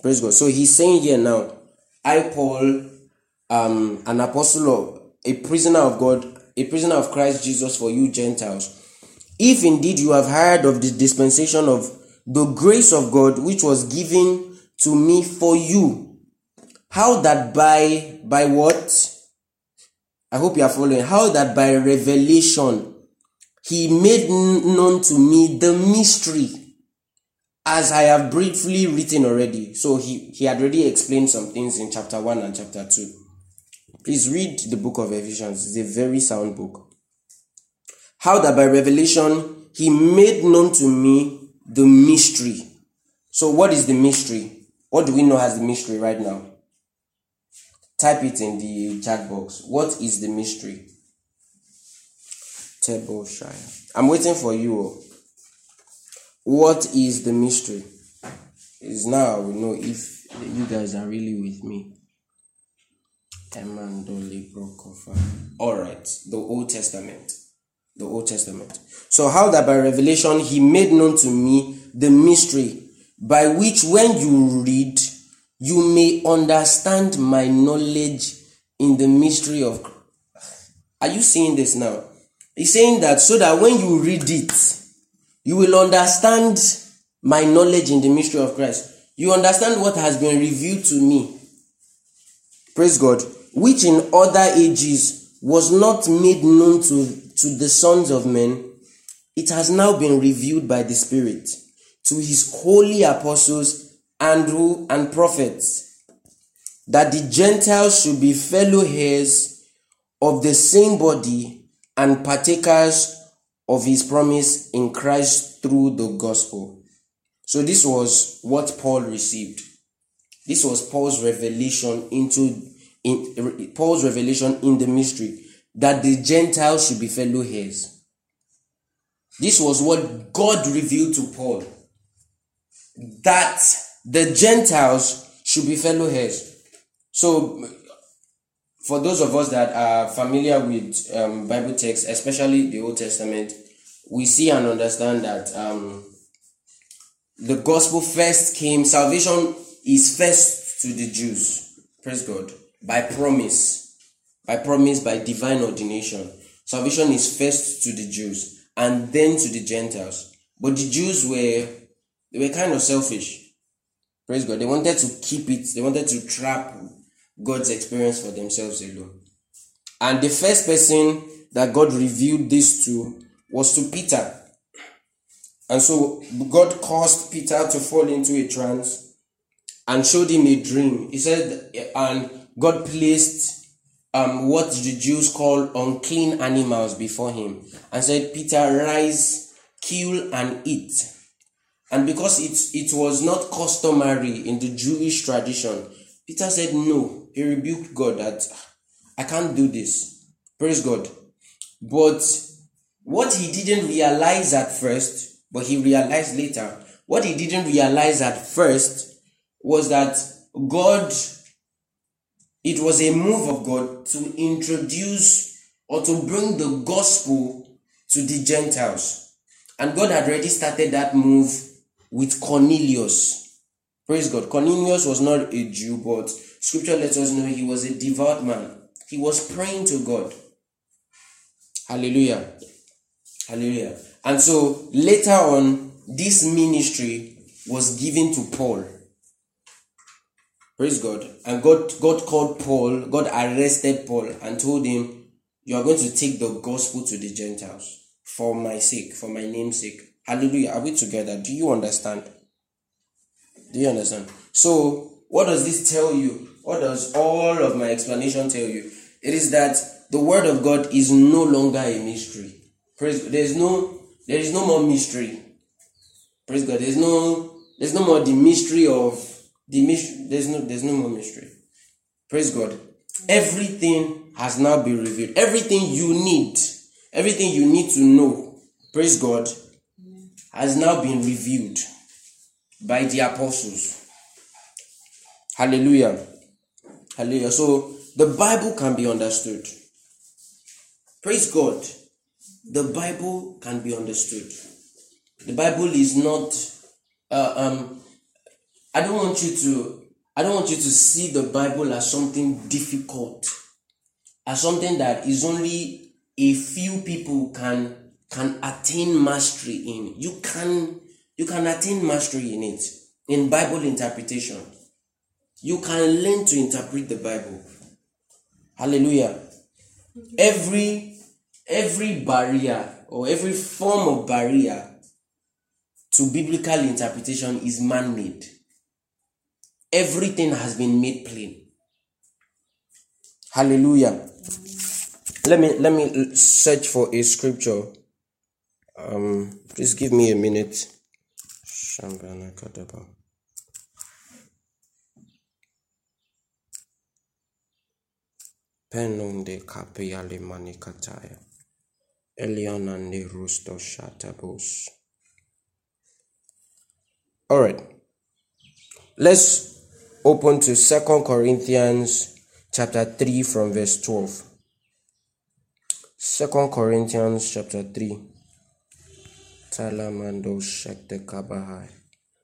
Praise God. So he's saying here now I, Paul, um, an apostle of a prisoner of God, a prisoner of Christ Jesus for you Gentiles. If indeed you have heard of the dispensation of the grace of God which was given to me for you, how that by by what? I hope you are following. How that by revelation he made known to me the mystery as I have briefly written already. So he, he had already explained some things in chapter 1 and chapter 2. Please read the book of Ephesians. It's a very sound book. How that by revelation he made known to me the mystery. So what is the mystery? What do we know as the mystery right now? Type it in the chat box. What is the mystery? Table Shire. I'm waiting for you. Oh. What is the mystery? Is now will know if you guys are really with me. Alright, the Old Testament. The Old Testament. So, how that by revelation he made known to me the mystery by which, when you read, you may understand my knowledge in the mystery of. Are you seeing this now? He's saying that so that when you read it, you will understand my knowledge in the mystery of Christ. You understand what has been revealed to me. Praise God. Which in other ages was not made known to, to the sons of men. It has now been revealed by the Spirit to his holy apostles and, and prophets that the Gentiles should be fellow heirs of the same body and partakers of his promise in Christ through the gospel. So this was what Paul received. This was Paul's revelation into in Paul's revelation in the mystery that the Gentiles should be fellow heirs. This was what God revealed to Paul that the Gentiles should be fellow heirs. So, for those of us that are familiar with um, Bible texts, especially the Old Testament, we see and understand that um, the gospel first came, salvation is first to the Jews. Praise God. By promise. By promise, by divine ordination. Salvation is first to the Jews and then to the Gentiles. But the Jews were they were kind of selfish. Praise God. They wanted to keep it, they wanted to trap God's experience for themselves alone. And the first person that God revealed this to was to Peter. And so God caused Peter to fall into a trance and showed him a dream. He said, and God placed um, what the Jews call unclean animals before him and said, Peter, rise, kill, and eat. And because it, it was not customary in the Jewish tradition, Peter said no. He rebuked God that I can't do this. Praise God. But what he didn't realize at first, but he realized later, what he didn't realize at first was that God, it was a move of God to introduce or to bring the gospel to the Gentiles. And God had already started that move with Cornelius. Praise God. Cornelius was not a Jew, but scripture lets us know he was a devout man. He was praying to God. Hallelujah. Hallelujah. And so later on, this ministry was given to Paul. Praise God. And God, God called Paul, God arrested Paul and told him, You are going to take the gospel to the Gentiles for my sake, for my name's sake. Hallelujah. Are we together? Do you understand? Do you understand? So, what does this tell you? What does all of my explanation tell you? It is that the word of God is no longer a mystery. Praise God. There's no there is no more mystery. Praise God. There's no there's no more the mystery of the mystery. There's no there's no more mystery. Praise God. Everything has now been revealed. Everything you need, everything you need to know, praise God, has now been revealed by the apostles. Hallelujah. Hallelujah. So the Bible can be understood. Praise God. The Bible can be understood. The Bible is not. Uh, um, I don't want you to. I don't want you to see the Bible as something difficult, as something that is only a few people can can attain mastery in. You can you can attain mastery in it in Bible interpretation. You can learn to interpret the Bible. Hallelujah. Every every barrier or every form of barrier to biblical interpretation is man-made. Everything has been made plain. Hallelujah. Let me let me search for a scripture. Um, please give me a minute. Rusto shatabos. All right. Let's open to Second Corinthians chapter 3 from verse 12. Second Corinthians chapter 3. Talamando Shekte Kabahai.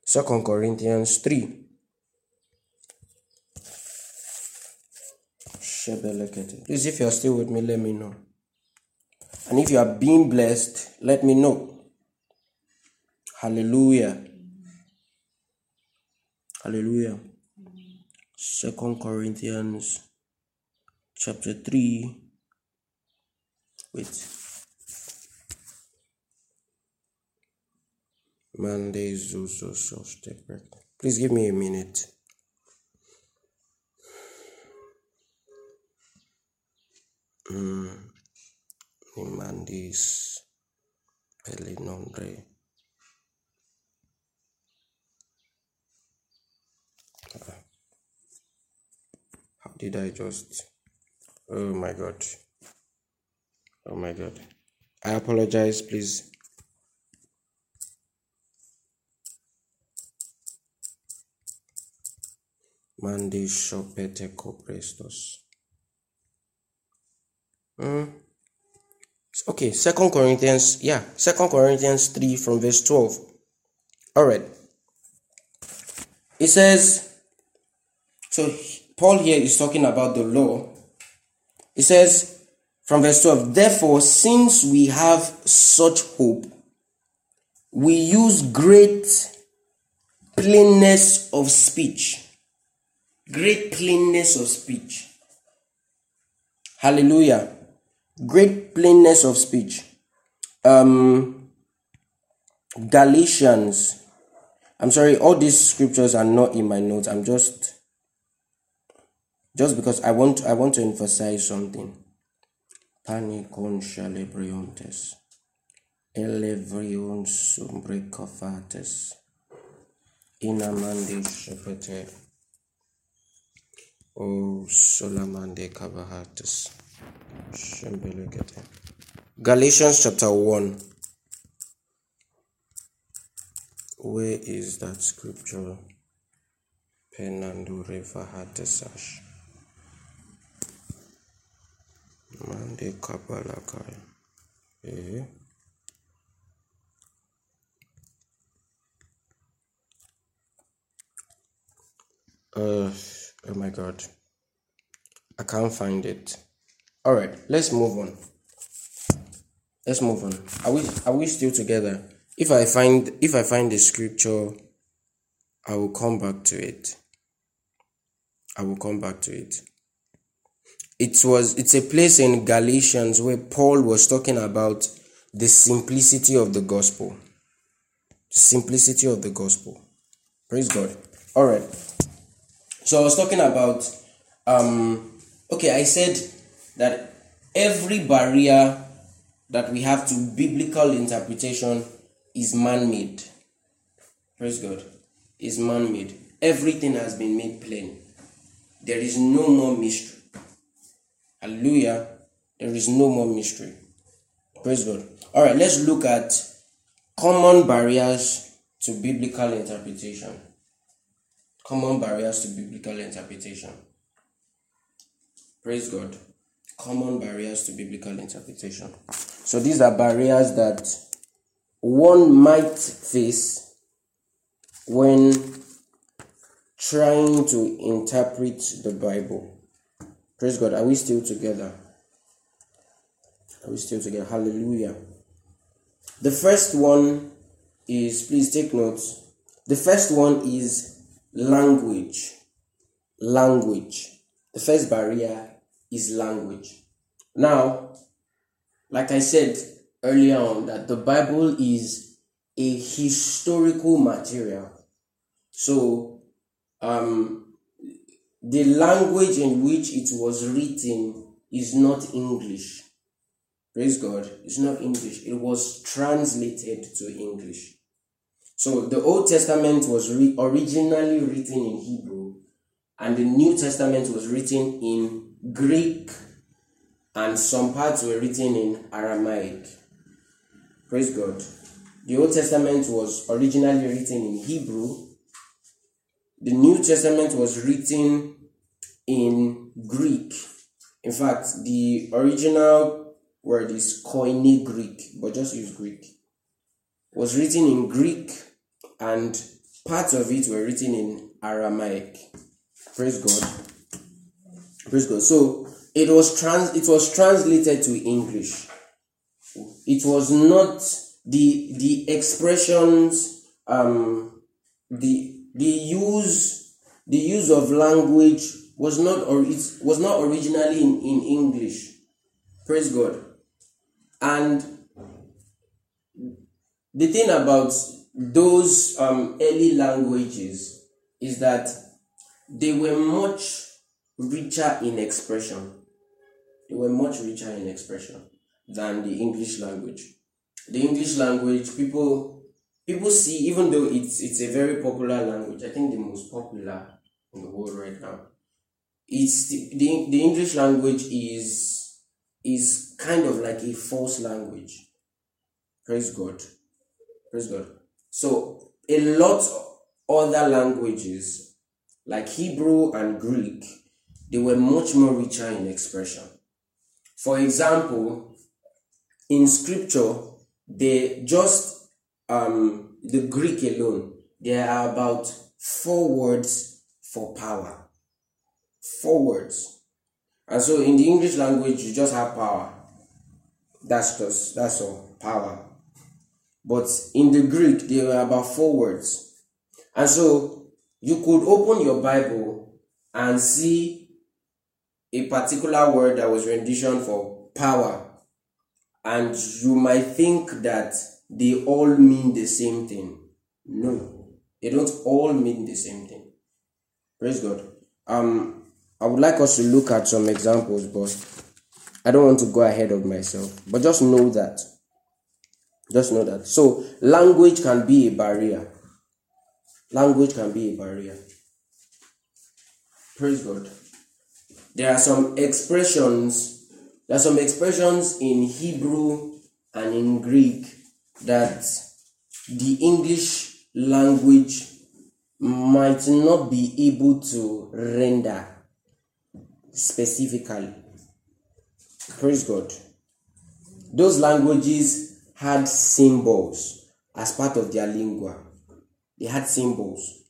Second Corinthians 3. Please, if you are still with me, let me know. And if you are being blessed, let me know. Hallelujah. Hallelujah. Second Corinthians chapter 3. Wait. Monday is also so Zuzo Please give me a minute. Mm. Pelinondre. How did I just? Oh my god. Oh my god. I apologize, please. Mandi Shopete Coprestos. Mm. Okay, Second Corinthians, yeah, Second Corinthians 3 from verse 12. All right. It says, so Paul here is talking about the law. It says from verse 12, therefore, since we have such hope, we use great plainness of speech. Great plainness of speech. Hallelujah great plainness of speech. Um, Galatians. I'm sorry, all these scriptures are not in my notes. I'm just just because I want I want to emphasize something. Panicon celebriontes. Elevrion sumbricofates. Inamande shepete. O solamande cabahates. Galatians chapter 1. Where is that scripture? Penandure Fahatesash. Mande Kabalakai. Eh? Uh, oh my god. I can't find it. All right, let's move on. Let's move on. Are we are we still together? If I find if I find the scripture, I will come back to it. I will come back to it. It was it's a place in Galatians where Paul was talking about the simplicity of the gospel. The simplicity of the gospel. Praise God. All right. So I was talking about um okay, I said that every barrier that we have to biblical interpretation is man made. Praise God. Is man made. Everything has been made plain. There is no more mystery. Hallelujah. There is no more mystery. Praise God. All right, let's look at common barriers to biblical interpretation. Common barriers to biblical interpretation. Praise God common barriers to biblical interpretation. So these are barriers that one might face when trying to interpret the Bible. Praise God. Are we still together? Are we still together? Hallelujah. The first one is, please take notes. The first one is language. Language. The first barrier is language. Now, like I said earlier on, that the Bible is a historical material. So, um, the language in which it was written is not English. Praise God. It's not English. It was translated to English. So the Old Testament was re- originally written in Hebrew, and the New Testament was written in Greek, and some parts were written in Aramaic. Praise God. The Old Testament was originally written in Hebrew. The New Testament was written in Greek. In fact, the original word is Koine Greek, but just use Greek. Was written in Greek and parts of it were written in Aramaic. Praise God. Praise God. So it was trans it was translated to English. It was not the the expressions um the the use the use of language was not or it was not originally in, in English. Praise God. And the thing about those um, early languages is that they were much richer in expression. They were much richer in expression than the English language. The English language, people people see, even though it's it's a very popular language, I think the most popular in the world right now. It's the, the, the English language is is kind of like a false language. Praise God. Praise God. So a lot of other languages like Hebrew and Greek, they were much more richer in expression. For example, in scripture, they just um the Greek alone, there are about four words for power. Four words. And so in the English language, you just have power. That's just that's all. Power. But in the Greek, there were about four words. And so you could open your Bible and see a particular word that was rendition for power. And you might think that they all mean the same thing. No, they don't all mean the same thing. Praise God. Um, I would like us to look at some examples, but I don't want to go ahead of myself. But just know that just know that. So, language can be a barrier. Language can be a barrier. Praise God. There are some expressions, there are some expressions in Hebrew and in Greek that the English language might not be able to render specifically. Praise God. Those languages had symbols as part of their lingua. They had symbols.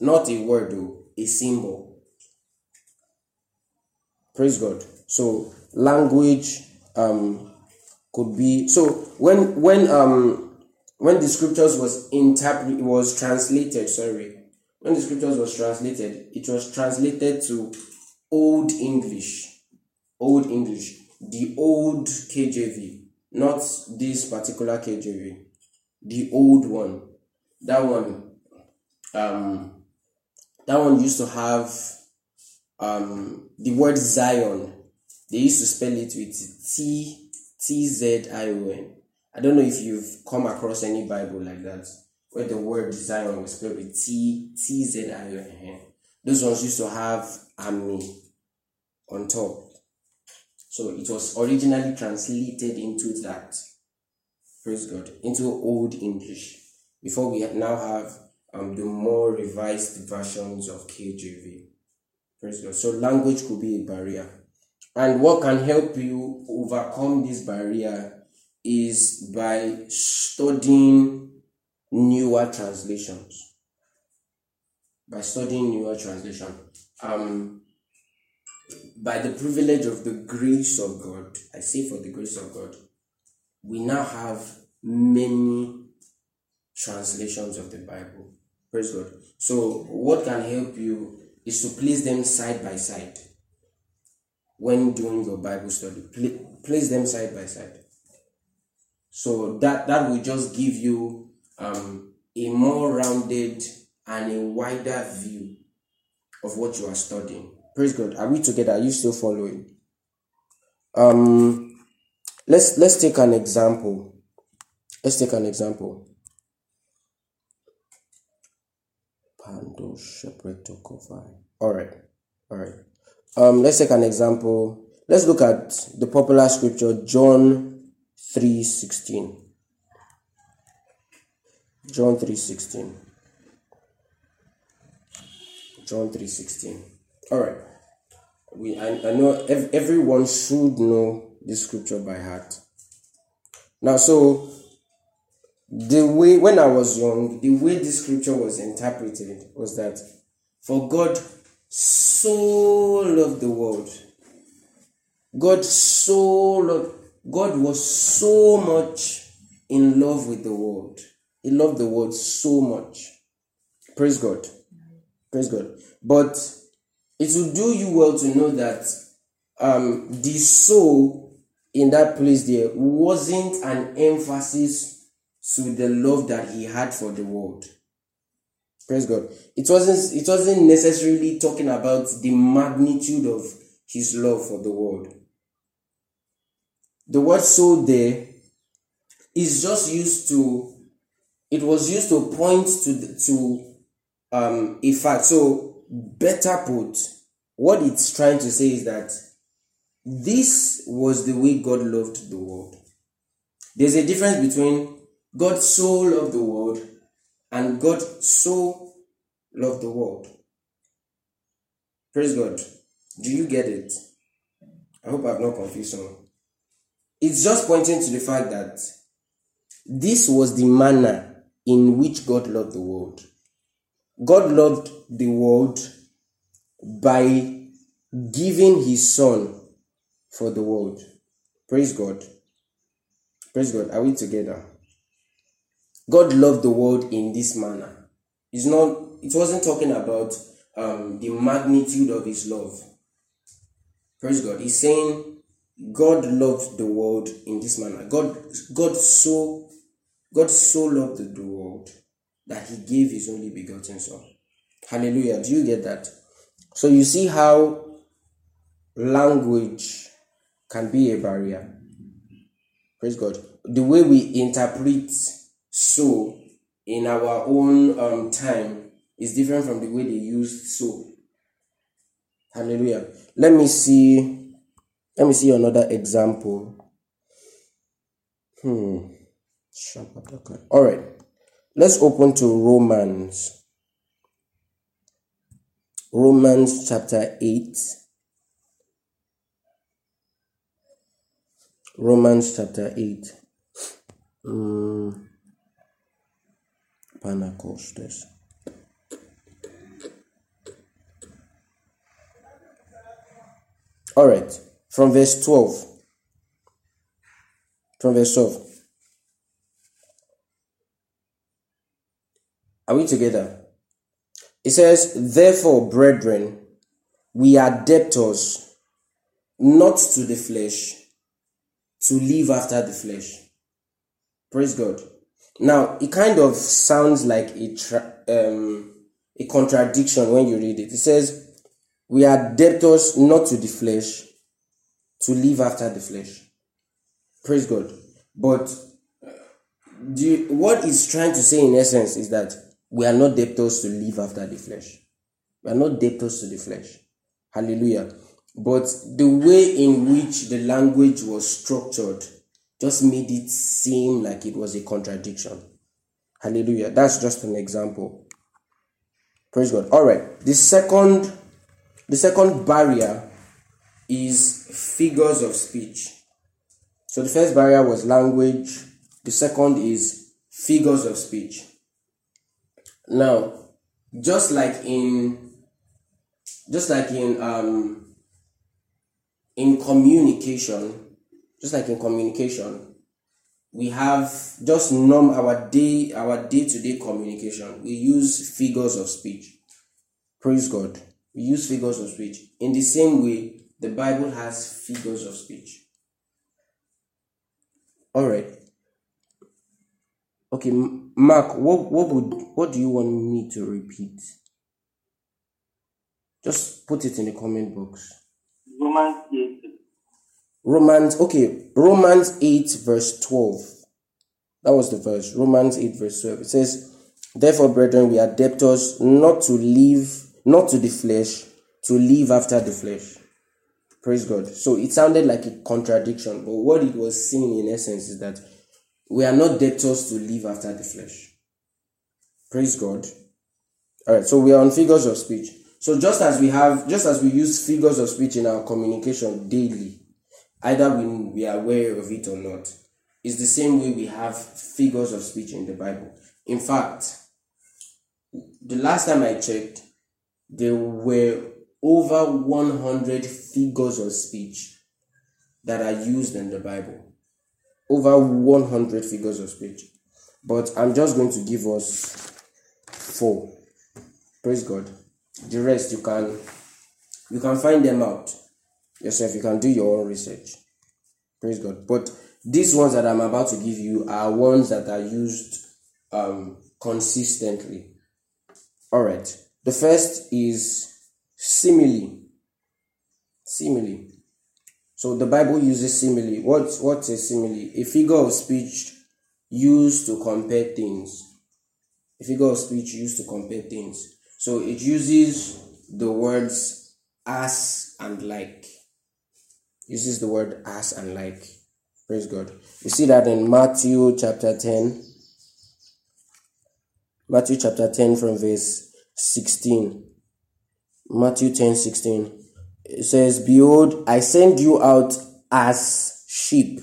Not a word though, a symbol. Praise God. So language um could be so when when um when the scriptures was interpret was translated, sorry, when the scriptures was translated, it was translated to Old English. Old English. The old KJV not this particular KJV, the old one. That one, um, that one used to have um the word Zion. They used to spell it with T T Z I O N. I don't know if you've come across any Bible like that where the word Zion was spelled with T T Z I O N. Those ones used to have Ami on top. So it was originally translated into that. Praise God. Into Old English. Before we now have um, the more revised versions of KJV. Praise God. So language could be a barrier. And what can help you overcome this barrier is by studying newer translations. by studying newer translation. Um, by the privilege of the grace of God, I say for the grace of God, we now have many translations of the Bible. Praise God. So, what can help you is to place them side by side when doing your Bible study. place them side by side. So that that will just give you um, a more rounded and a wider view of what you are studying. Praise God. Are we together? Are you still following? Um, let's let's take an example. Let's take an example. Pando All right, all right. Um, let's take an example. Let's look at the popular scripture, John three sixteen. John three sixteen. John three sixteen. All right. We I, I know ev- everyone should know this scripture by heart. Now, so the way when I was young, the way this scripture was interpreted was that for God so loved the world. God so loved, God was so much in love with the world. He loved the world so much. Praise God. Praise God. But it will do you well to know that um, the soul in that place there wasn't an emphasis to the love that he had for the world. Praise God. It wasn't it wasn't necessarily talking about the magnitude of his love for the world. The word so there is just used to it was used to point to the, to um a fact. So better put, what it's trying to say is that this was the way God loved the world. There's a difference between God so loved the world and God so loved the world. Praise God. Do you get it? I hope I've not confused someone. It's just pointing to the fact that this was the manner in which God loved the world. God loved the world by giving his son for the world. Praise God. Praise God. Are we together? God loved the world in this manner. It's not, it wasn't talking about um, the magnitude of his love. Praise God. He's saying God loved the world in this manner. God, God so, God so loved the world that he gave his only begotten son. Hallelujah. Do you get that? So you see how language can be a barrier. Praise God. The way we interpret so in our own um, time is different from the way they used so. Hallelujah. Let me see. Let me see another example. Hmm. All right. Let's open to Romans. Romans chapter 8. Romans chapter 8. Hmm. Panacostes. All right, from verse 12. From verse 12. Are we together? It says, Therefore, brethren, we are debtors, not to the flesh, to live after the flesh. Praise God. Now, it kind of sounds like a tra- um, a contradiction when you read it. It says, "We are debtors not to the flesh, to live after the flesh." Praise God. But the, what it's trying to say in essence is that we are not debtors to live after the flesh. We are not debtors to the flesh. Hallelujah. But the way in which the language was structured just made it seem like it was a contradiction. Hallelujah. That's just an example. Praise God. All right. The second the second barrier is figures of speech. So the first barrier was language, the second is figures of speech. Now, just like in just like in um in communication just like in communication we have just norm our day our day-to-day communication. We use figures of speech. Praise god. We use figures of speech. In the same way the bible has figures of speech. All right. Okay mark what what would what do you want me to repeat? Just put it in the comment box. Romans 8. Romans, okay, Romans 8, verse 12. That was the verse. Romans 8, verse 12. It says, Therefore, brethren, we are debtors not to live, not to the flesh, to live after the flesh. Praise God. So it sounded like a contradiction, but what it was saying in essence is that we are not debtors to live after the flesh. Praise God. All right, so we are on figures of speech. So just as we have, just as we use figures of speech in our communication daily, either we, we are aware of it or not, it's the same way we have figures of speech in the Bible. In fact, the last time I checked, there were over 100 figures of speech that are used in the Bible. Over 100 figures of speech. But I'm just going to give us four. Praise God. The rest you can you can find them out yourself. You can do your own research. Praise God. But these ones that I'm about to give you are ones that are used um, consistently. All right. The first is simile. Simile. So the Bible uses simile. What's what's a simile? A figure of speech used to compare things. A figure of speech used to compare things. So it uses the words as and like. Uses the word as and like. Praise God. You see that in Matthew chapter 10. Matthew chapter 10 from verse 16. Matthew 10 16. It says, Behold, I send you out as sheep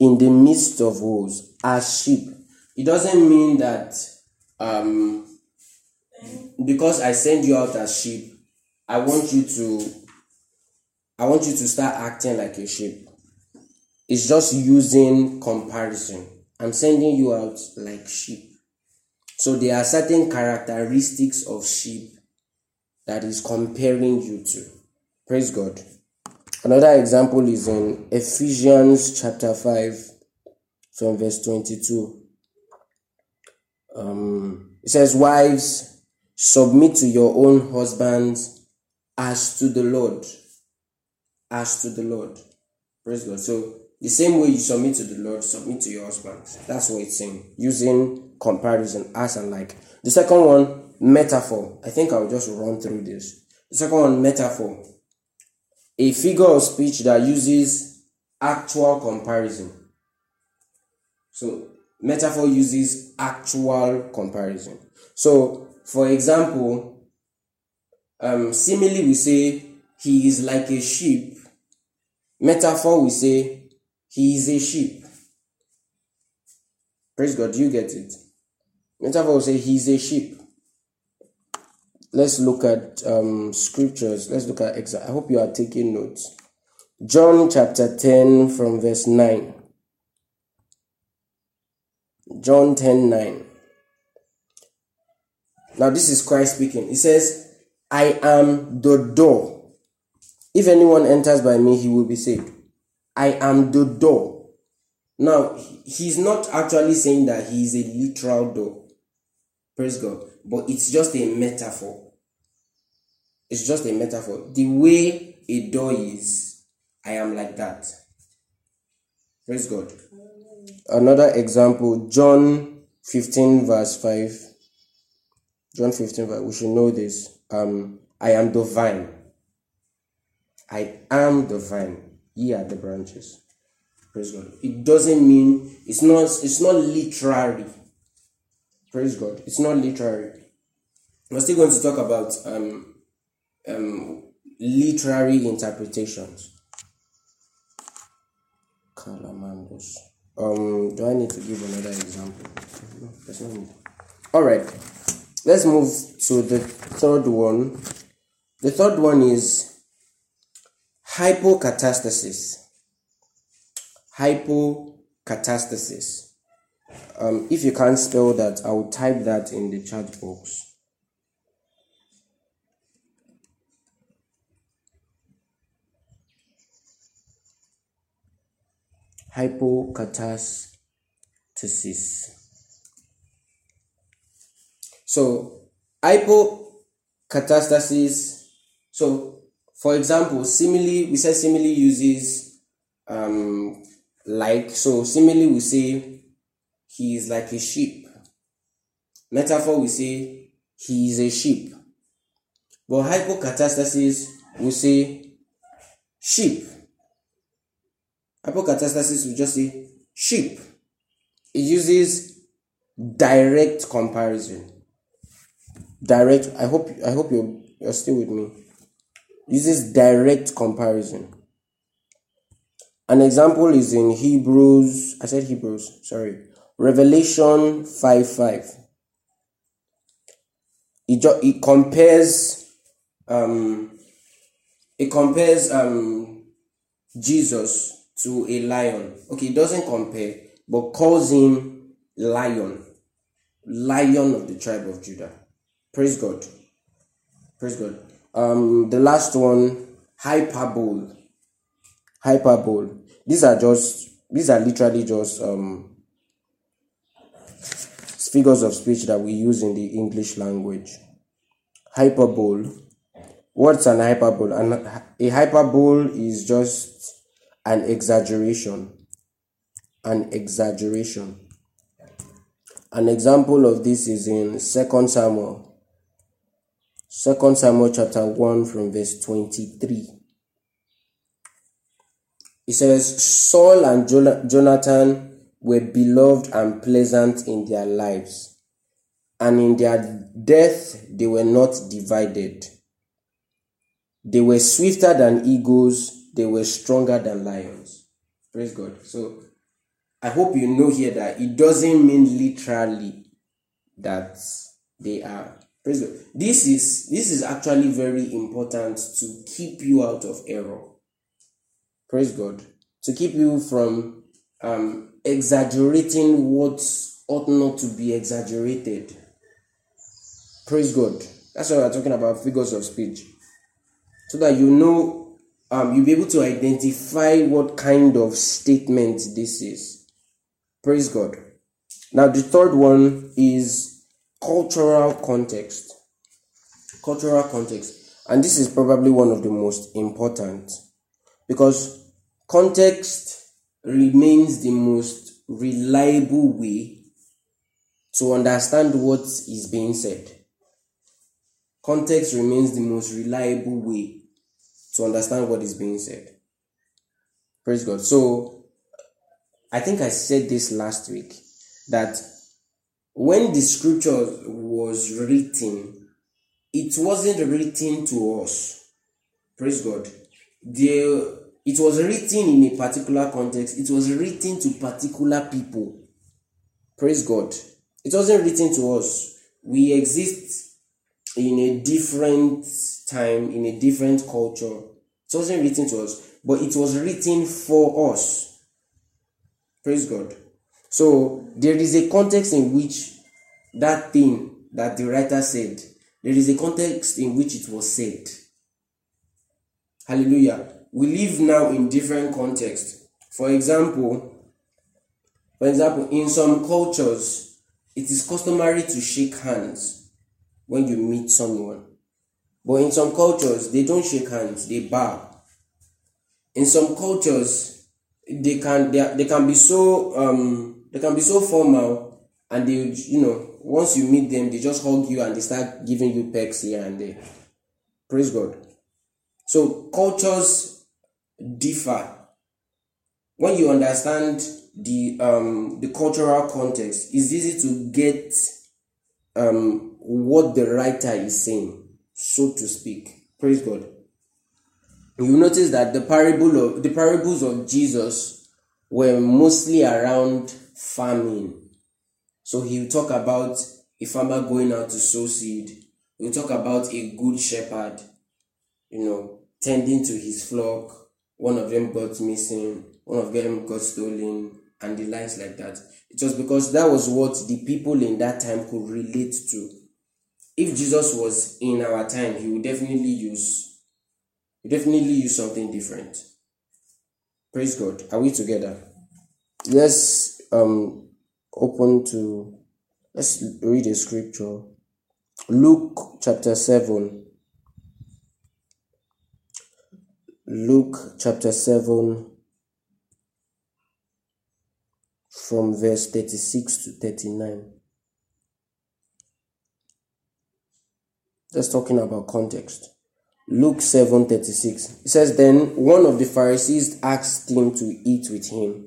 in the midst of wolves. As sheep. It doesn't mean that um because I send you out as sheep, I want you to I want you to start acting like a sheep. It's just using comparison. I'm sending you out like sheep. So there are certain characteristics of sheep that is comparing you to. Praise God. Another example is in Ephesians chapter 5 from verse 22. Um, it says, Wives, submit to your own husbands as to the Lord. As to the Lord. Praise God. So, the same way you submit to the Lord, submit to your husband. That's what it's saying. Using comparison, as and like. The second one, metaphor. I think I'll just run through this. The second one, metaphor. A figure of speech that uses actual comparison. So, metaphor uses actual comparison. So, for example, um, we say he is like a sheep. Metaphor we say he is a sheep. Praise God, you get it. Metaphor will say he is a sheep. Let's look at um, scriptures. Let's look at exa- I hope you are taking notes. John chapter 10 from verse 9. John 10 9. Now, this is Christ speaking. He says, I am the door. If anyone enters by me, he will be saved. I am the door. Now, he's not actually saying that he is a literal door. Praise God. But it's just a metaphor. It's just a metaphor. The way a door is, I am like that. Praise God. Another example, John 15, verse 5. John 15, verse, we should know this. Um, I am the vine. I am the vine. Ye are the branches. Praise God. It doesn't mean it's not it's not literary. Praise God. It's not literary. We're still going to talk about um um literary interpretations. Um, do I need to give another example? No, there's no need. All right. let's move to the third one. The third one is hypocatastasis. Hypocatastasis. Um, if you can't spell that, I will type that in the chat box. Hypocatastasis. So, hypocatastasis. So, for example, simile, we said simile uses um, like. So, simile, we say he is like a sheep. Metaphor, we say he is a sheep. But hypocatastasis, we say sheep. Hypocatastasis, we just say sheep. It uses direct comparison. Direct. I hope. I hope you're you're still with me. Uses direct comparison. An example is in Hebrews. I said Hebrews. Sorry. Revelation 5 5. It, ju- it compares um it compares um Jesus to a lion. Okay, it doesn't compare, but calls him lion. Lion of the tribe of Judah. Praise God. Praise God. Um the last one, hyperbole. Hyperbole. These are just these are literally just um figures of speech that we use in the English language. Hyperbole. What's an hyperbole? An, a hyperbole is just an exaggeration. An exaggeration. An example of this is in Second Samuel. 2 Samuel chapter 1 from verse 23. It says, Saul and Jonathan were beloved and pleasant in their lives, and in their death they were not divided. They were swifter than eagles, they were stronger than lions. Praise God. So I hope you know here that it doesn't mean literally that they are. Praise God. This is this is actually very important to keep you out of error. Praise God. To keep you from um, exaggerating what ought not to be exaggerated. Praise God. That's why we're talking about figures of speech. So that you know, um, you'll be able to identify what kind of statement this is. Praise God. Now, the third one is cultural context. Cultural context. And this is probably one of the most important because context remains the most reliable way to understand what is being said. Context remains the most reliable way to understand what is being said. Praise God. So, I think I said this last week that when the scripture was written, it wasn't written to us. Praise God. The it was written in a particular context, it was written to particular people. Praise God. It wasn't written to us. We exist in a different time, in a different culture. It wasn't written to us, but it was written for us. Praise God. So there is a context in which that thing that the writer said, there is a context in which it was said. Hallelujah we live now in different contexts. For example, for example, in some cultures, it is customary to shake hands when you meet someone. But in some cultures, they don't shake hands, they bow. In some cultures, they can they, they can be so um they can be so formal and they you know once you meet them they just hug you and they start giving you pecks here and there. Praise God. So cultures differ. When you understand the um, the cultural context, it's easy to get um, what the writer is saying, so to speak. Praise God. You notice that the parable of the parables of Jesus were mostly around farming. So he will talk about a farmer going out to sow seed. We talk about a good shepherd, you know, tending to his flock. One of them got missing, one of them got stolen, and the likes like that. It was because that was what the people in that time could relate to. If Jesus was in our time, he would definitely use, he definitely use something different. Praise God. Are we together? Let's um open to let's read a scripture. Luke chapter 7. Luke chapter 7 from verse 36 to 39. Just talking about context. Luke 7:36. It says then one of the Pharisees asked him to eat with him,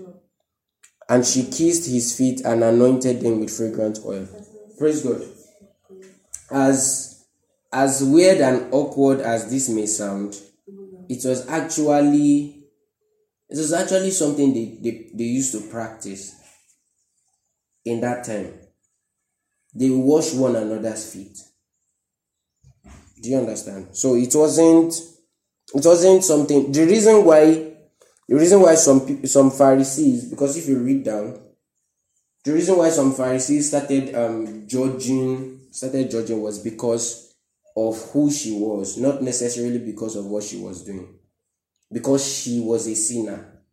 And she kissed his feet and anointed them with fragrant oil. Praise God. As as weird and awkward as this may sound, it was actually it was actually something they, they, they used to practice in that time. They wash one another's feet. Do you understand? So it wasn't it wasn't something the reason why the reason why some some Pharisees because if you read down the reason why some Pharisees started um judging started judging was because of who she was, not necessarily because of what she was doing. Because she was a sinner.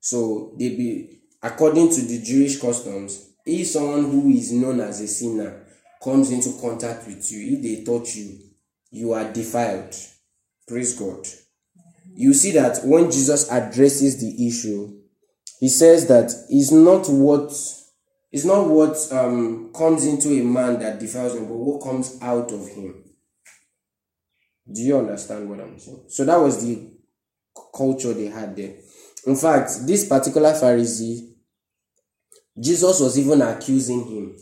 So they be according to the Jewish customs, if someone who is known as a sinner comes into contact with you, if they touch you, you are defiled. Praise God. You see that when Jesus addresses the issue, he says that it's not what it's not what um, comes into a man that defiles him, but what comes out of him. Do you understand what I'm saying? So that was the culture they had there. In fact, this particular Pharisee, Jesus was even accusing him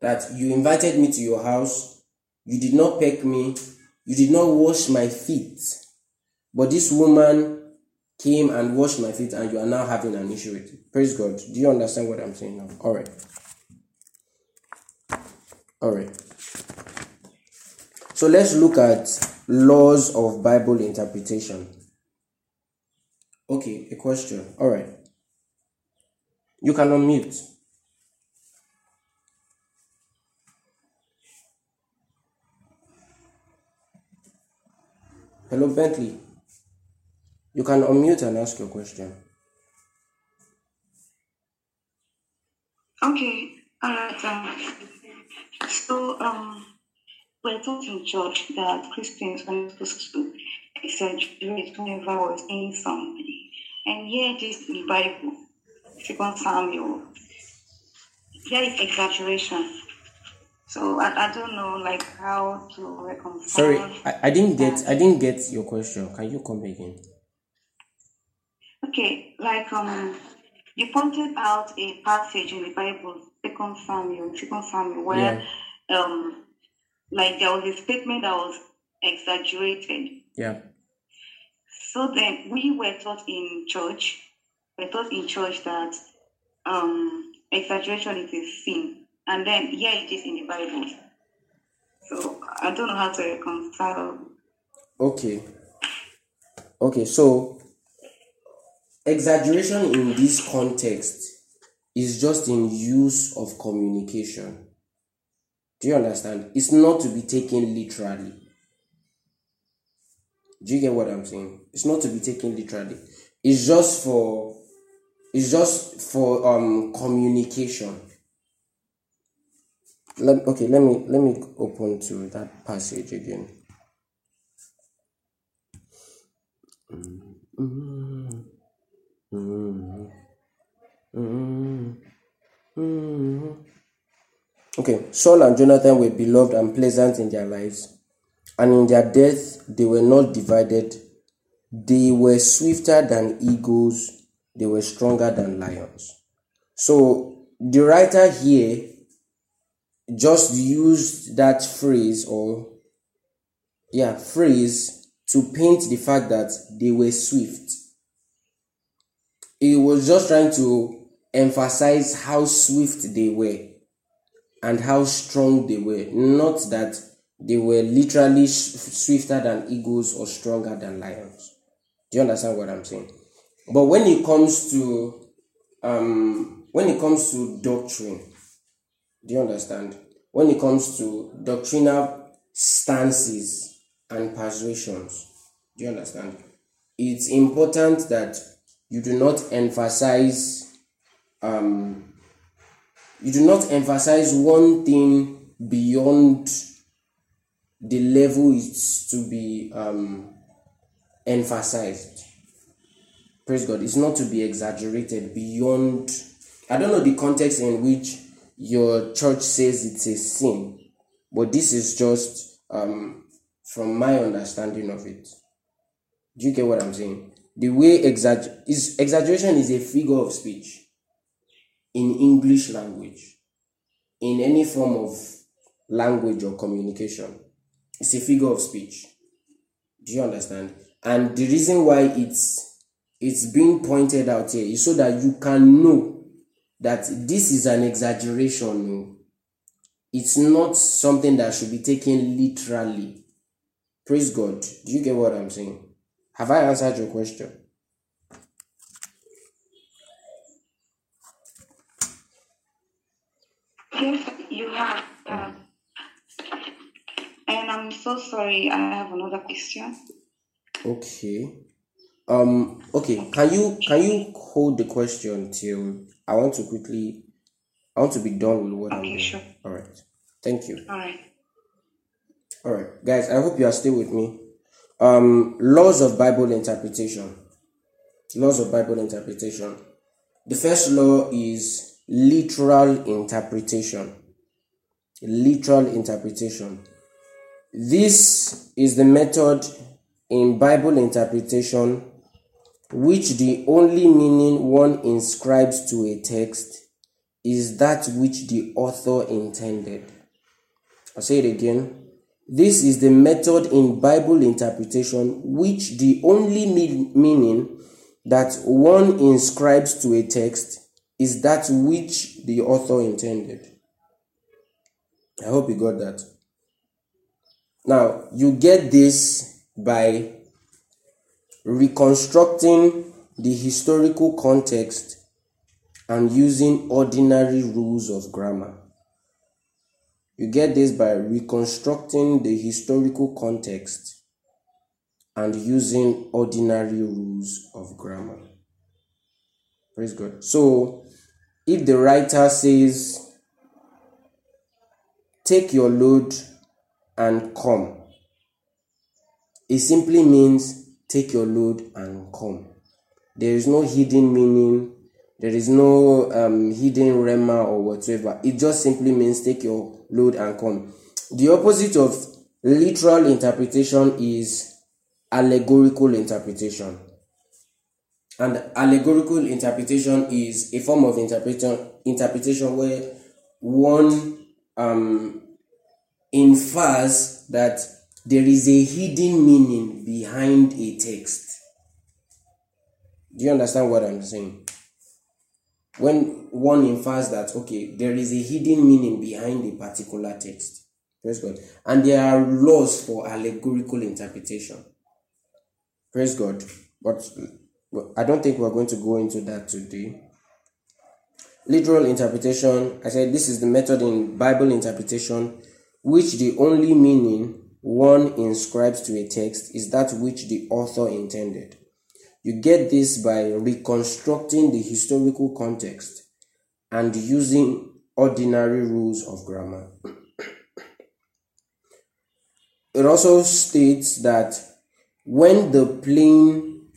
that you invited me to your house, you did not peck me, you did not wash my feet. But this woman came and washed my feet, and you are now having an issue with it. Praise God. Do you understand what I'm saying now? All right. All right. So let's look at laws of Bible interpretation. Okay, a question. All right. You can unmute. Hello, Bentley. You can unmute and ask your question. Okay, all right. Um, so, um, we're taught in church that Christians are supposed to exaggerate whenever we're saying something. And here, this in the Bible, Second Samuel, there is exaggeration. So I, I don't know like how to reconcile. Sorry, I, I didn't get. I didn't get your question. Can you come again? Okay, like um, you pointed out a passage in the Bible, Second Samuel, Second Samuel, where um, like there was a statement that was exaggerated. Yeah. So then we were taught in church, we're taught in church that um, exaggeration is a sin, and then here it is in the Bible. So I don't know how to reconcile. Okay. Okay, so exaggeration in this context is just in use of communication. Do you understand? It's not to be taken literally. Do you get what I'm saying? It's not to be taken literally. It's just for it's just for um communication. Let, okay, let me let me open to that passage again. Mm, mm, mm, mm. Okay, Saul and Jonathan were beloved and pleasant in their lives, and in their death they were not divided. They were swifter than eagles, they were stronger than lions. So the writer here just used that phrase or yeah, phrase to paint the fact that they were swift. He was just trying to emphasize how swift they were and how strong they were, not that they were literally swifter than eagles or stronger than lions. Do you understand what I'm saying? But when it comes to um when it comes to doctrine, do you understand? When it comes to doctrinal stances and persuasions, do you understand? It's important that you do not emphasize um you do not emphasize one thing beyond the level it's to be um emphasized. Praise god. It's not to be exaggerated beyond i don't know the context in which your church says it's a sin but this is just um from my understanding of it. Do you get what i'm saying the way exagger- is exaggeration is a figure of speech in english language. In any form of language or communication it's a figure of speech. Do you understand? And the reason why it's it's being pointed out here is so that you can know that this is an exaggeration it's not something that should be taken literally. Praise god. Do you get what i'm saying have i answered your question Yes, you have. Um, and I'm so sorry. I have another question. okay um okay can you can you hold the question till i want to quickly i want to be done with what i'm Okay, doing sure. all right thank you All right. All right, guys, I hope you are still with me. Um, laws of Bible interpretation. Laws of Bible interpretation. The first law is literal interpretation. Literal interpretation. This is the method in Bible interpretation which the only meaning one inscribes to a text is that which the author intended. I'll say it again. This is the method in Bible interpretation which the only mean- meaning that one inscribes to a text is that which the author intended. I hope you got that. Now, you get this by reconstructing the historical context and using ordinary rules of grammar. You get this by reconstructing the historical context and using ordinary rules of grammar. Praise God. So, if the writer says, Take your load and come, it simply means take your load and come. There is no hidden meaning, there is no um, hidden rhema or whatever. It just simply means take your load and come. The opposite of literal interpretation is allegorical interpretation. And allegorical interpretation is a form of interpretation interpretation where one um, infers that there is a hidden meaning behind a text. Do you understand what I'm saying? When one infers that, okay, there is a hidden meaning behind a particular text. Praise God. And there are laws for allegorical interpretation. Praise God. But I don't think we're going to go into that today. Literal interpretation, I said this is the method in Bible interpretation which the only meaning one inscribes to a text is that which the author intended. You get this by reconstructing the historical context and using ordinary rules of grammar. It also states that when the plain,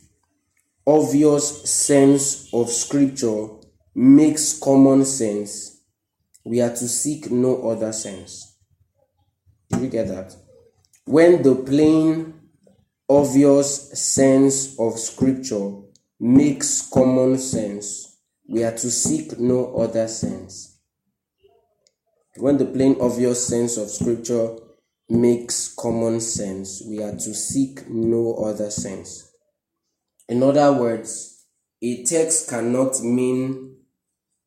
obvious sense of scripture makes common sense, we are to seek no other sense. Did you get that? when the plain, obvious sense of Scripture makes common sense, we are to seek no other sense. When the plain, obvious sense of Scripture makes common sense, we are to seek no other sense. In other words, a text cannot mean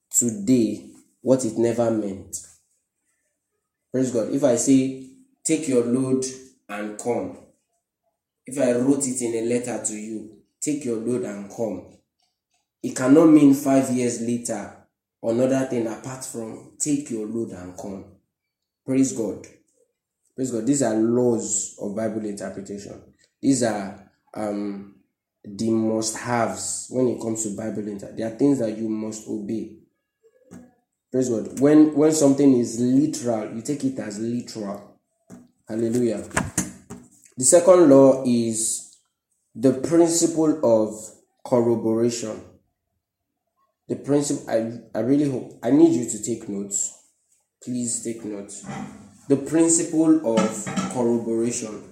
today what it never meant. Praise God. If I say, take your load and come, if I wrote it in a letter to you, take your load and come, it cannot mean five years later another thing apart from take your load and come. Praise God. Praise God. These are laws of Bible interpretation. These are um, the must haves when it comes to Bible inter. There are things that you must obey. Praise God. When when something is literal, you take it as literal. Hallelujah. The second law is the principle of corroboration. The principle I, I really hope I need you to take notes. Please take notes. The principle of corroboration.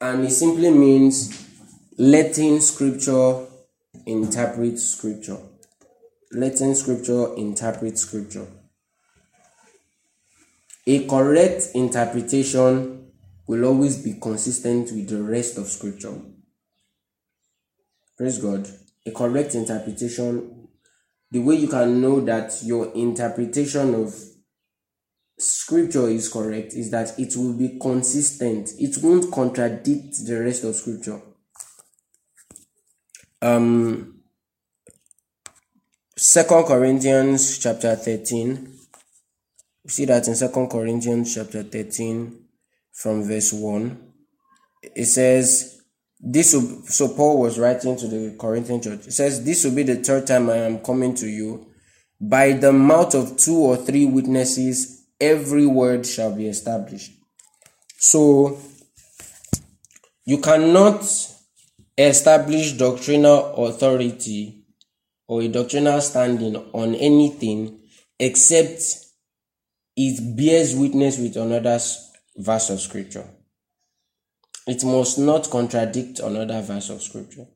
And it simply means letting scripture interpret scripture letting scripture interpret scripture a correct interpretation will always be consistent with the rest of scripture. Praise god. A correct interpretation the way you can know that your interpretation of scripture is correct is that it will be consistent. It won't contradict the rest of scripture. Um second corinthians chapter 13 we see that in second corinthians chapter 13 from verse 1 it says this so paul was writing to the corinthian church. It says this will be the third time i am coming to you. By the mouth of two or three witnesses every word shall be established. So you cannot establish doctrinal authority or a doctrinal standing on anything except it bears witness with another verse of scripture. It must not contradict another verse of scripture.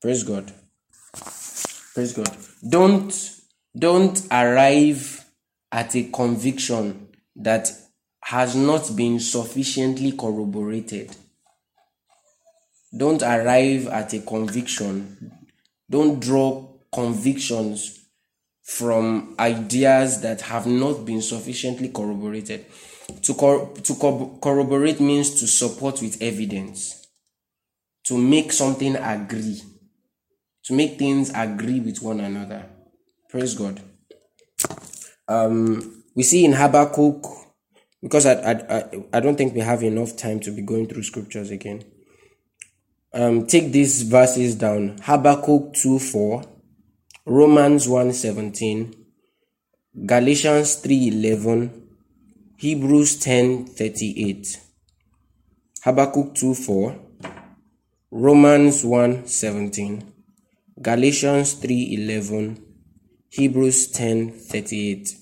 Praise God. Praise God. Don't don't arrive at a conviction that has not been sufficiently corroborated. Don't arrive at a conviction. Don't draw convictions from ideas that have not been sufficiently corroborated. To, cor- to cor- corroborate means to support with evidence, to make something agree, to make things agree with one another. Praise God. Um, we see in Habakkuk, because I, I, I, I don't think we have enough time to be going through scriptures again. Um, take these verses down Habakkuk 2 4, Romans 1 17, Galatians 3 11, Hebrews 10 38. Habakkuk 2 4, Romans 1 17, Galatians 3 11, Hebrews 10 38.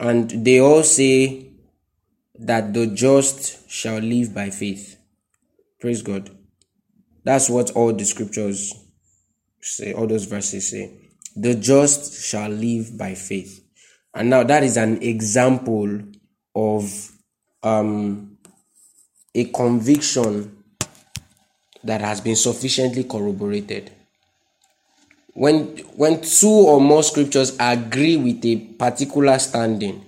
And they all say that the just shall live by faith. Praise God. That's what all the scriptures say, all those verses say. The just shall live by faith. And now that is an example of um, a conviction that has been sufficiently corroborated. When, when two or more scriptures agree with a particular standing,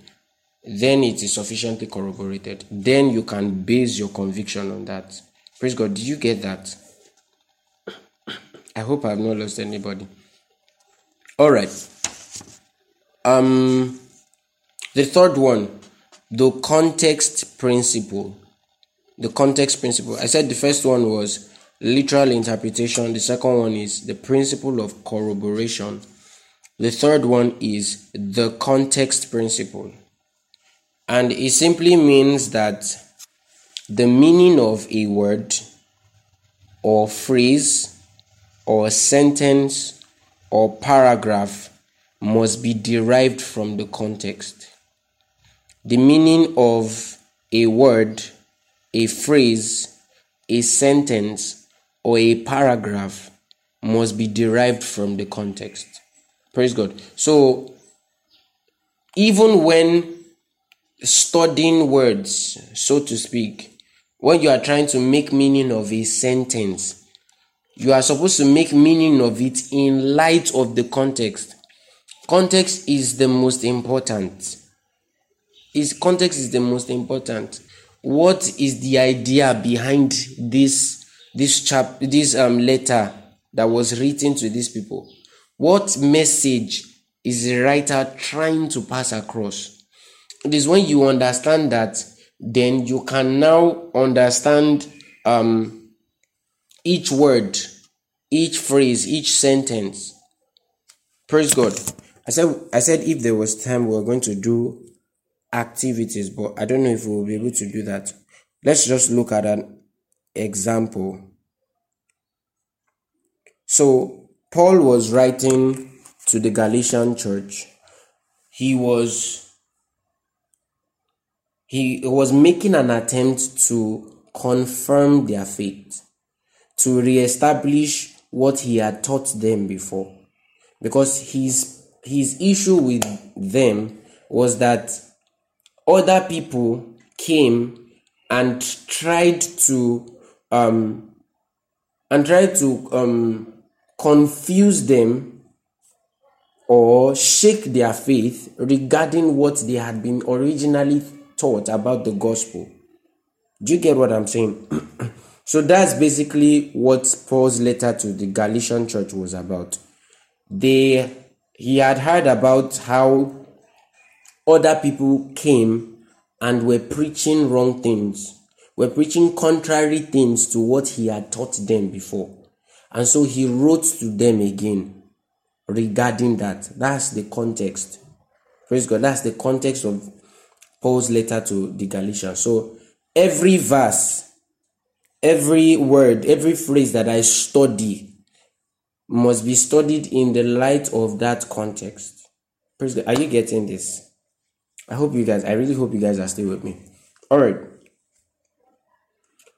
then it is sufficiently corroborated. Then you can base your conviction on that. Praise God. Did you get that? I hope I have not lost anybody. All right. Um, the third one, the context principle. The context principle. I said the first one was literal interpretation. The second one is the principle of corroboration. The third one is the context principle. And it simply means that the meaning of a word or phrase or sentence or paragraph must be derived from the context. The meaning of a word, a phrase, a sentence, or a paragraph must be derived from the context. Praise God. So, even when studying words, so to speak, when you are trying to make meaning of a sentence, you are supposed to make meaning of it in light of the context. Context is the most important. Is context is the most important. What is the idea behind this this chap this um letter that was written to these people? What message is the writer trying to pass across? It is when you understand that, then you can now understand um, each word, each phrase, each sentence. Praise God. I said, I said if there was time, we were going to do activities, but I don't know if we will be able to do that. Let's just look at an example. So, Paul was writing to the Galatian church. He was he was making an attempt to confirm their faith, to reestablish what he had taught them before. Because his his issue with them was that other people came and tried to um and tried to um confuse them or shake their faith regarding what they had been originally taught about the gospel. Do you get what I'm saying? so that's basically what Paul's letter to the Galatian church was about. They he had heard about how other people came and were preaching wrong things, were preaching contrary things to what he had taught them before. And so he wrote to them again regarding that. That's the context. Praise God. That's the context of Paul's letter to the Galatians. So every verse, every word, every phrase that I study must be studied in the light of that context. Praise God. Are you getting this? I hope you guys, I really hope you guys are still with me. All right.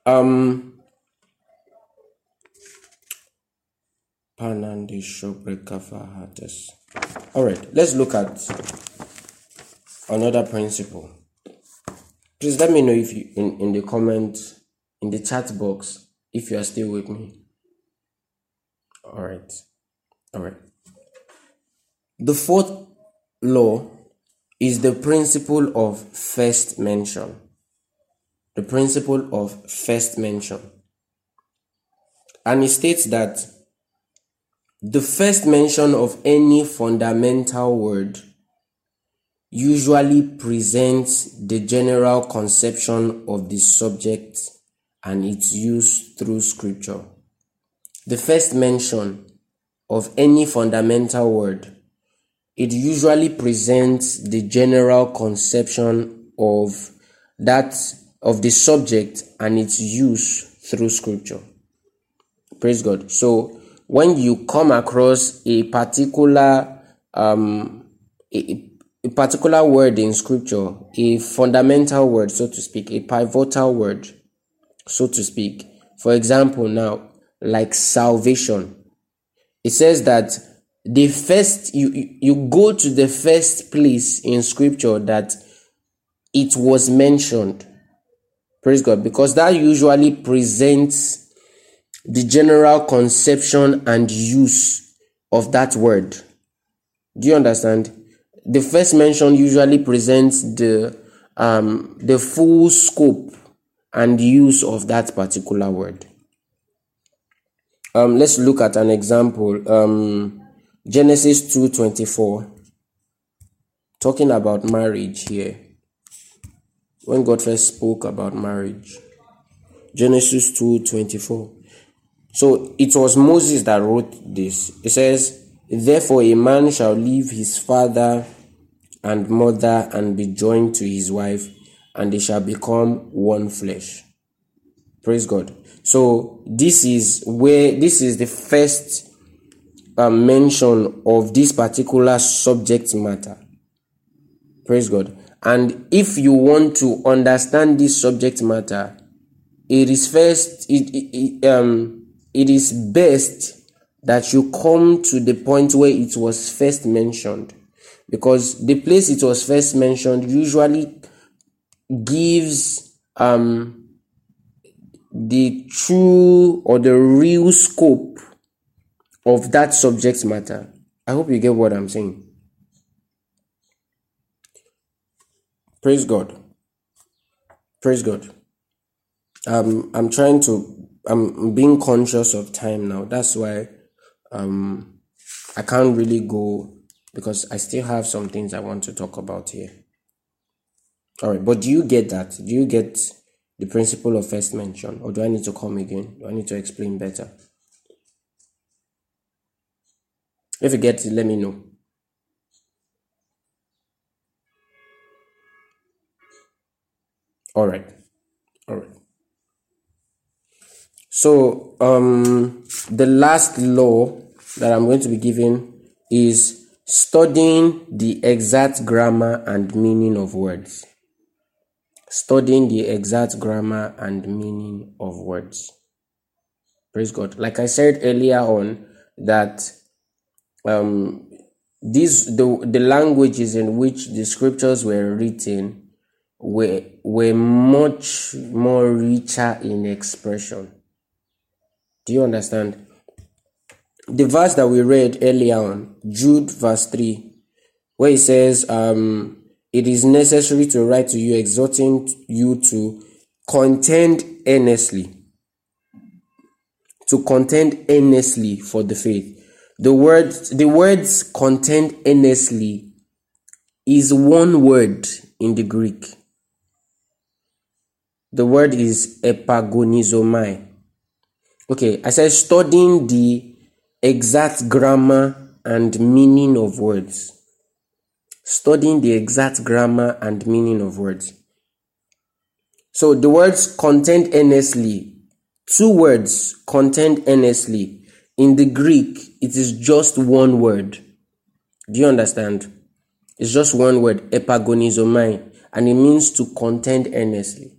Um. All right, let's look at another principle. Please let me know if you in, in the comment in the chat box if you are still with me. All right. All right. The fourth law is the principle of first mention. The principle of first mention. And it states that the first mention of any fundamental word usually presents the general conception of the subject and its use through scripture. The first mention of any fundamental word, it usually presents the general conception of that of the subject and its use through scripture. Praise God. So when you come across a particular um, a, a particular word in scripture, a fundamental word, so to speak, a pivotal word, so to speak. For example, now, like salvation, it says that the first you you go to the first place in scripture that it was mentioned. Praise God, because that usually presents the general conception and use of that word. Do you understand? The first mention usually presents the um, the full scope and use of that particular word. Um, let's look at an example. Um, Genesis two twenty four, talking about marriage here. When God first spoke about marriage, Genesis two twenty four. So it was Moses that wrote this. It says, Therefore a man shall leave his father and mother and be joined to his wife, and they shall become one flesh. Praise God. So this is where this is the first mention of this particular subject matter. Praise God. And if you want to understand this subject matter, it is first it, it, it um it is best that you come to the point where it was first mentioned because the place it was first mentioned usually gives um the true or the real scope of that subject matter. I hope you get what i'm saying. Praise god. Praise god. Um i'm trying to i'm being conscious of time now. That's why um i can't really go because i still have some things i want to talk about here. All right but do you get that? Do you get the principle of first mention or do i need to come again? Do i need to explain better if you get it let me know. All right. All right. So um the last law that i'm going to be giving is studying the exact grammar and meaning of words. Studying the exact grammar and meaning of words. Praise god. Like i said earlier on that um these the the languages in which the scriptures were written were were much more richer in expression. Do you understand? The verse that we read earlier on jude verse 3 where it says um it is necessary to write to you exhorting you to contend earnestly to contend earnestly for the faith the words the words contend earnestly is one word in the greek. The word is epagonizomai. Okay i said studying the exact grammar and meaning of words studying the exact grammar and meaning of words. So the words contend earnestly two words contend earnestly in the greek it is just one word. Do you understand? It's just one word epagonizomai and it means to contend earnestly.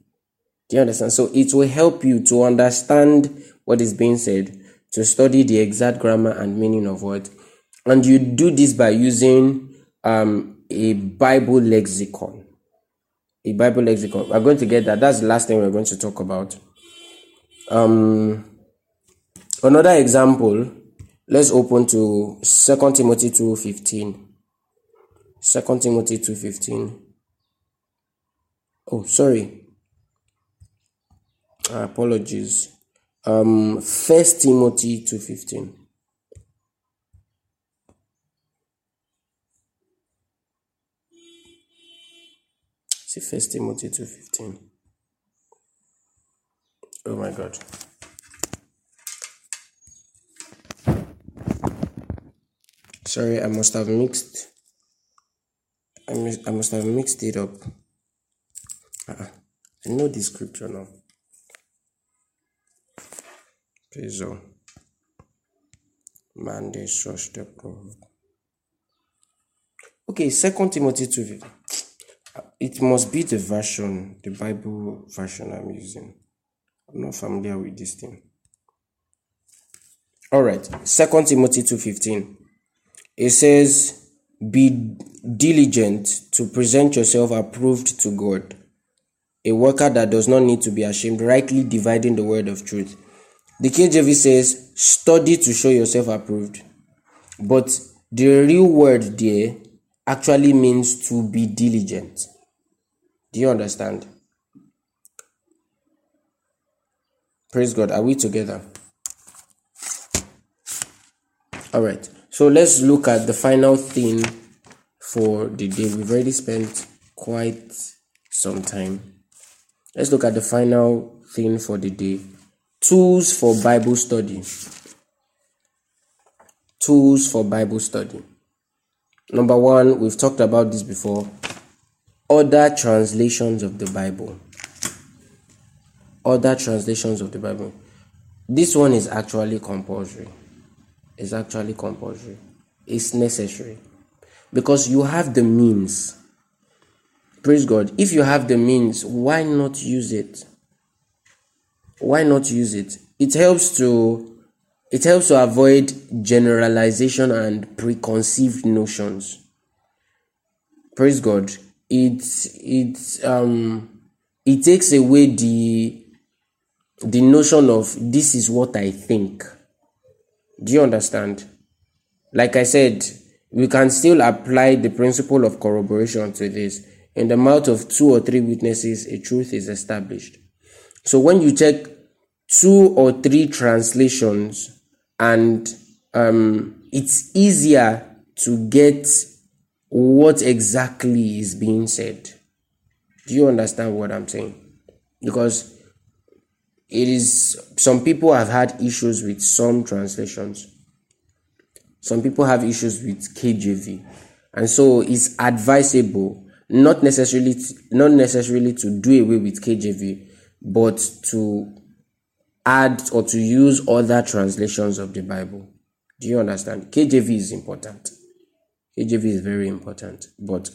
Do you understand? So it will help you to understand what is being said to study the exact grammar and meaning of what. and you do this by using um, a bible lexicon. A bible lexicon. We're going to get that. That's the last thing we're going to talk about. Um another example let's open to second timothy 2.15 second timothy 2.15 oh sorry. Apologies. Um first timothy 2.15 see first timothy 2.15 oh my god sorry i must have mixed i, mis- I must have mixed it up. Uh-uh. i know the scripture now. Oh man they search the okay second timothy 2.15 uh, it must be the version the bible version i'm using. I'm not familiar with this thing. All right second timothy 2.15 it says be diligent to present yourself approved to god a worker that does not need to be ashamed rightly dividing the word of truth. The kjv says study to show yourself approved. But the real word there actually means to be diligent. Do you understand? Praise god. Are we together? All right so let's look at the final thing for the day. We've already spent quite some time. Let's look at the final thing for the day. Tools for bible study. Tools for bible study. Number one we've talked about this before. Other translations of the bible. Other translations of the bible. This one is actually compulsory it's actually compulsory it's necessary because you have the means praise god if you have the means why not use it why not use it? It helps to it helps to avoid generalization and preconceived notions. Praise God. It it um it takes away the the notion of this is what I think. Do you understand? Like I said, we can still apply the principle of corroboration to this. In the mouth of two or three witnesses, a truth is established. So when you check two or three translations, and um, it's easier to get what exactly is being said. Do you understand what I'm saying? Because it is some people have had issues with some translations. Some people have issues with KJV. And so it's advisable not necessarily to, not necessarily to do away with KJV, but to add or to use other translations of the Bible. Do you understand? KJV is important. KJV is very important, but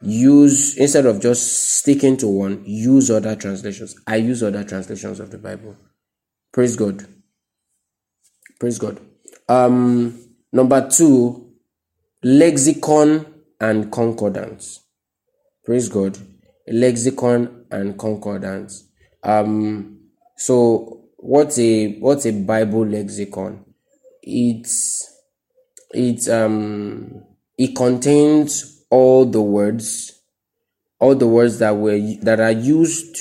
use instead of just sticking to one, use other translations. I use other translations of the Bible. Praise God. Praise God. Um, number two, lexicon and concordance. Praise God. Lexicon and concordance. Um, so what's a what's a Bible lexicon? It's it's um it contains all the words, all the words that were that are used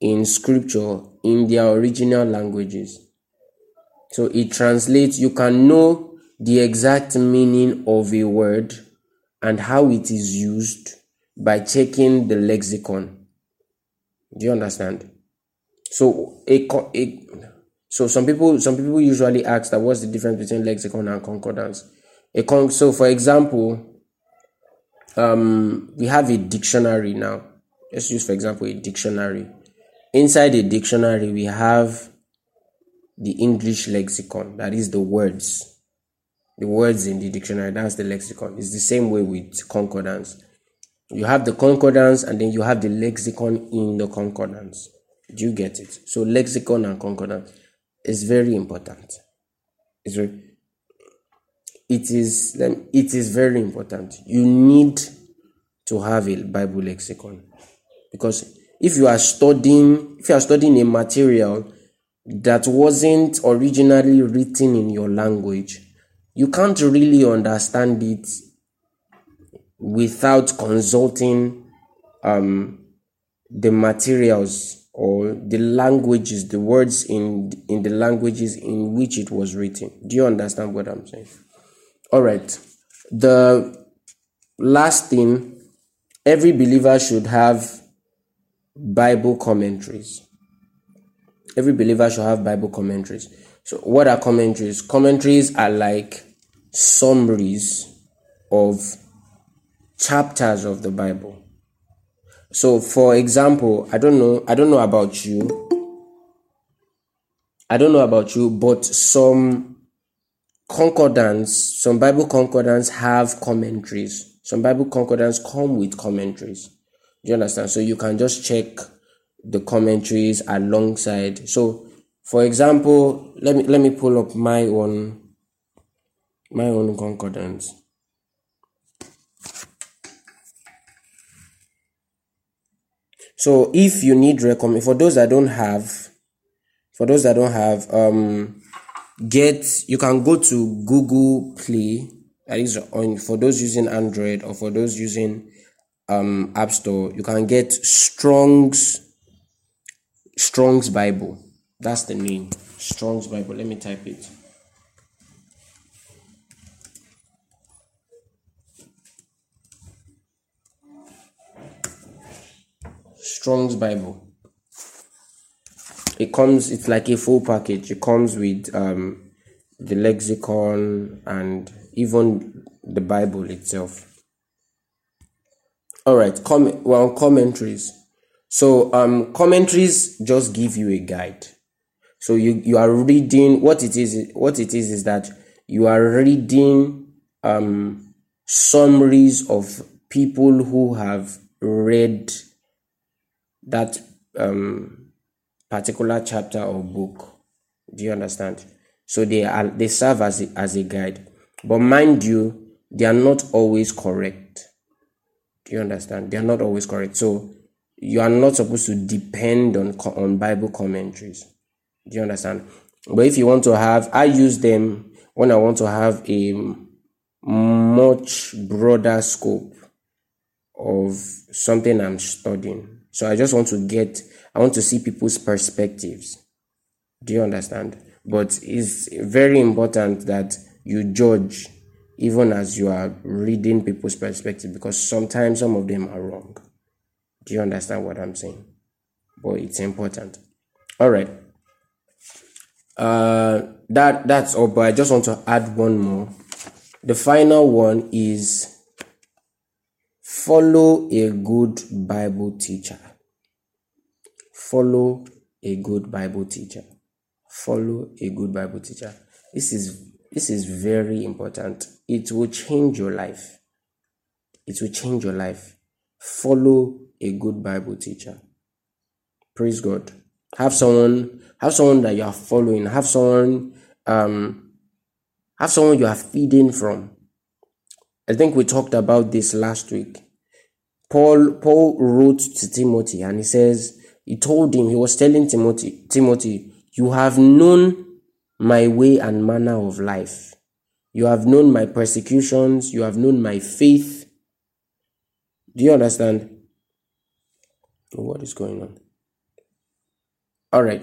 in scripture in their original languages. So it translates, you can know the exact meaning of a word and how it is used by checking the lexicon. Do you understand? So a, a so some people some people usually ask that what's the difference between lexicon and concordance? A con so for example, um, we have a dictionary now. Let's use for example a dictionary. Inside a dictionary, we have the English lexicon, that is the words. The words in the dictionary, that's the lexicon. It's the same way with concordance. You have the concordance and then you have the lexicon in the concordance. Do you get it? So lexicon and concordance is very important. It's very, it is it is very important. You need to have a Bible lexicon because if you are studying if you are studying a material that wasn't originally written in your language, you can't really understand it without consulting um, the materials or the languages, the words in in the languages in which it was written. Do you understand what I'm saying? All right. The last thing, every believer should have Bible commentaries. Every believer should have Bible commentaries. So, what are commentaries? Commentaries are like summaries of chapters of the Bible. So, for example, I don't know, I don't know about you. I don't know about you, but some concordance, some Bible concordance have commentaries. Some Bible concordance come with commentaries. Do you understand? So you can just check the commentaries alongside. So, for example, let me let me pull up my own my own concordance. So if you need recommend for those that don't have, for those that don't have, um, get you can go to Google Play. That is on for those using Android or for those using um App Store. You can get Strong's Strong's Bible. That's the name. Strong's Bible. Let me type it. Strong's Bible. It comes, it's like a full package. It comes with um, the lexicon and even the Bible itself. All right, com- well, commentaries. So, um, commentaries just give you a guide. So you you are reading what it is. What it is is that you are reading um summaries of people who have read that um, particular chapter or book. Do you understand? So they are they serve as a, as a guide. But mind you, they are not always correct. Do you understand? They are not always correct. So you are not supposed to depend on on Bible commentaries. Do you understand? But if you want to have, I use them when I want to have a much broader scope of something I'm studying. So I just want to get, I want to see people's perspectives. Do you understand? But it's very important that you judge even as you are reading people's perspective because sometimes some of them are wrong. Do you understand what I'm saying? But it's important. All right. Uh, that that's all. But I just want to add one more. The final one is follow a good Bible teacher. Follow a good Bible teacher. Follow a good Bible teacher. This is this is very important. It will change your life. It will change your life. Follow a good Bible teacher. Praise God. Have someone have someone that you are following. Have someone um have someone you are feeding from. I think we talked about this last week. Paul Paul wrote to Timothy and he says he told him he was telling Timothy Timothy you have known my way and manner of life. You have known my persecutions, you have known my faith. Do you understand? What is going on? All right.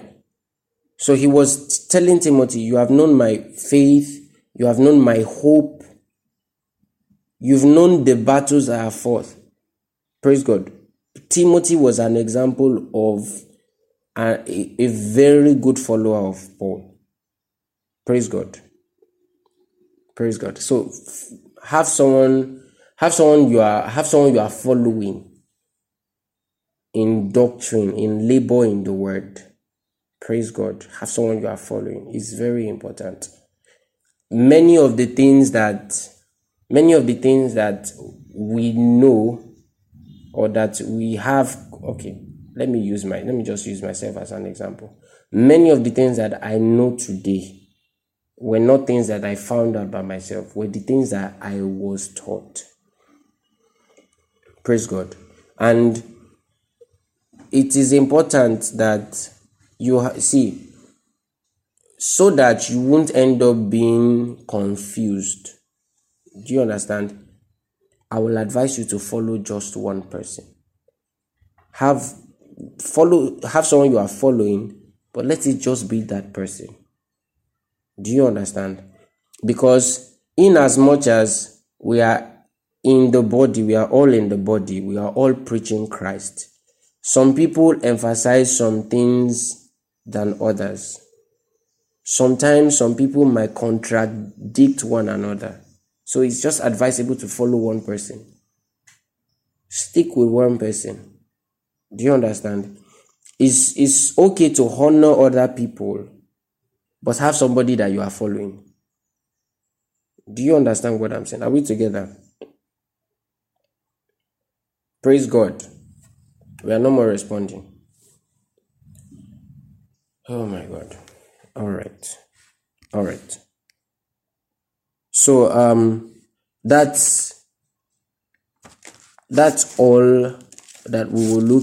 So he was telling Timothy, You have known my faith, you have known my hope, you've known the battles I have fought. Praise God. Timothy was an example of a, a, very good follower of Paul. Praise God. Praise God. So have someone have someone you are have someone you are following in doctrine, in labor in the word. Praise God. Have someone you are following. It's very important. Many of the things that many of the things that we know or that we have okay, let me use my let me just use myself as an example. Many of the things that I know today were not things that I found out by myself, were the things that I was taught. Praise God. And it is important that you ha- see so that you won't end up being confused. Do you understand? I will advise you to follow just one person. Have follow have someone you are following, but let it just be that person. Do you understand? Because in as much as we are in the body, we are all in the body, we are all preaching Christ. Some people emphasize some things than others. Sometimes some people might contradict one another. So it's just advisable to follow one person. Stick with one person. Do you understand? It's, it's okay to honor other people, but have somebody that you are following. Do you understand what I'm saying? Are we together? Praise God. We are no more responding. Oh my God. All right. All right. So um that's that's all that we will look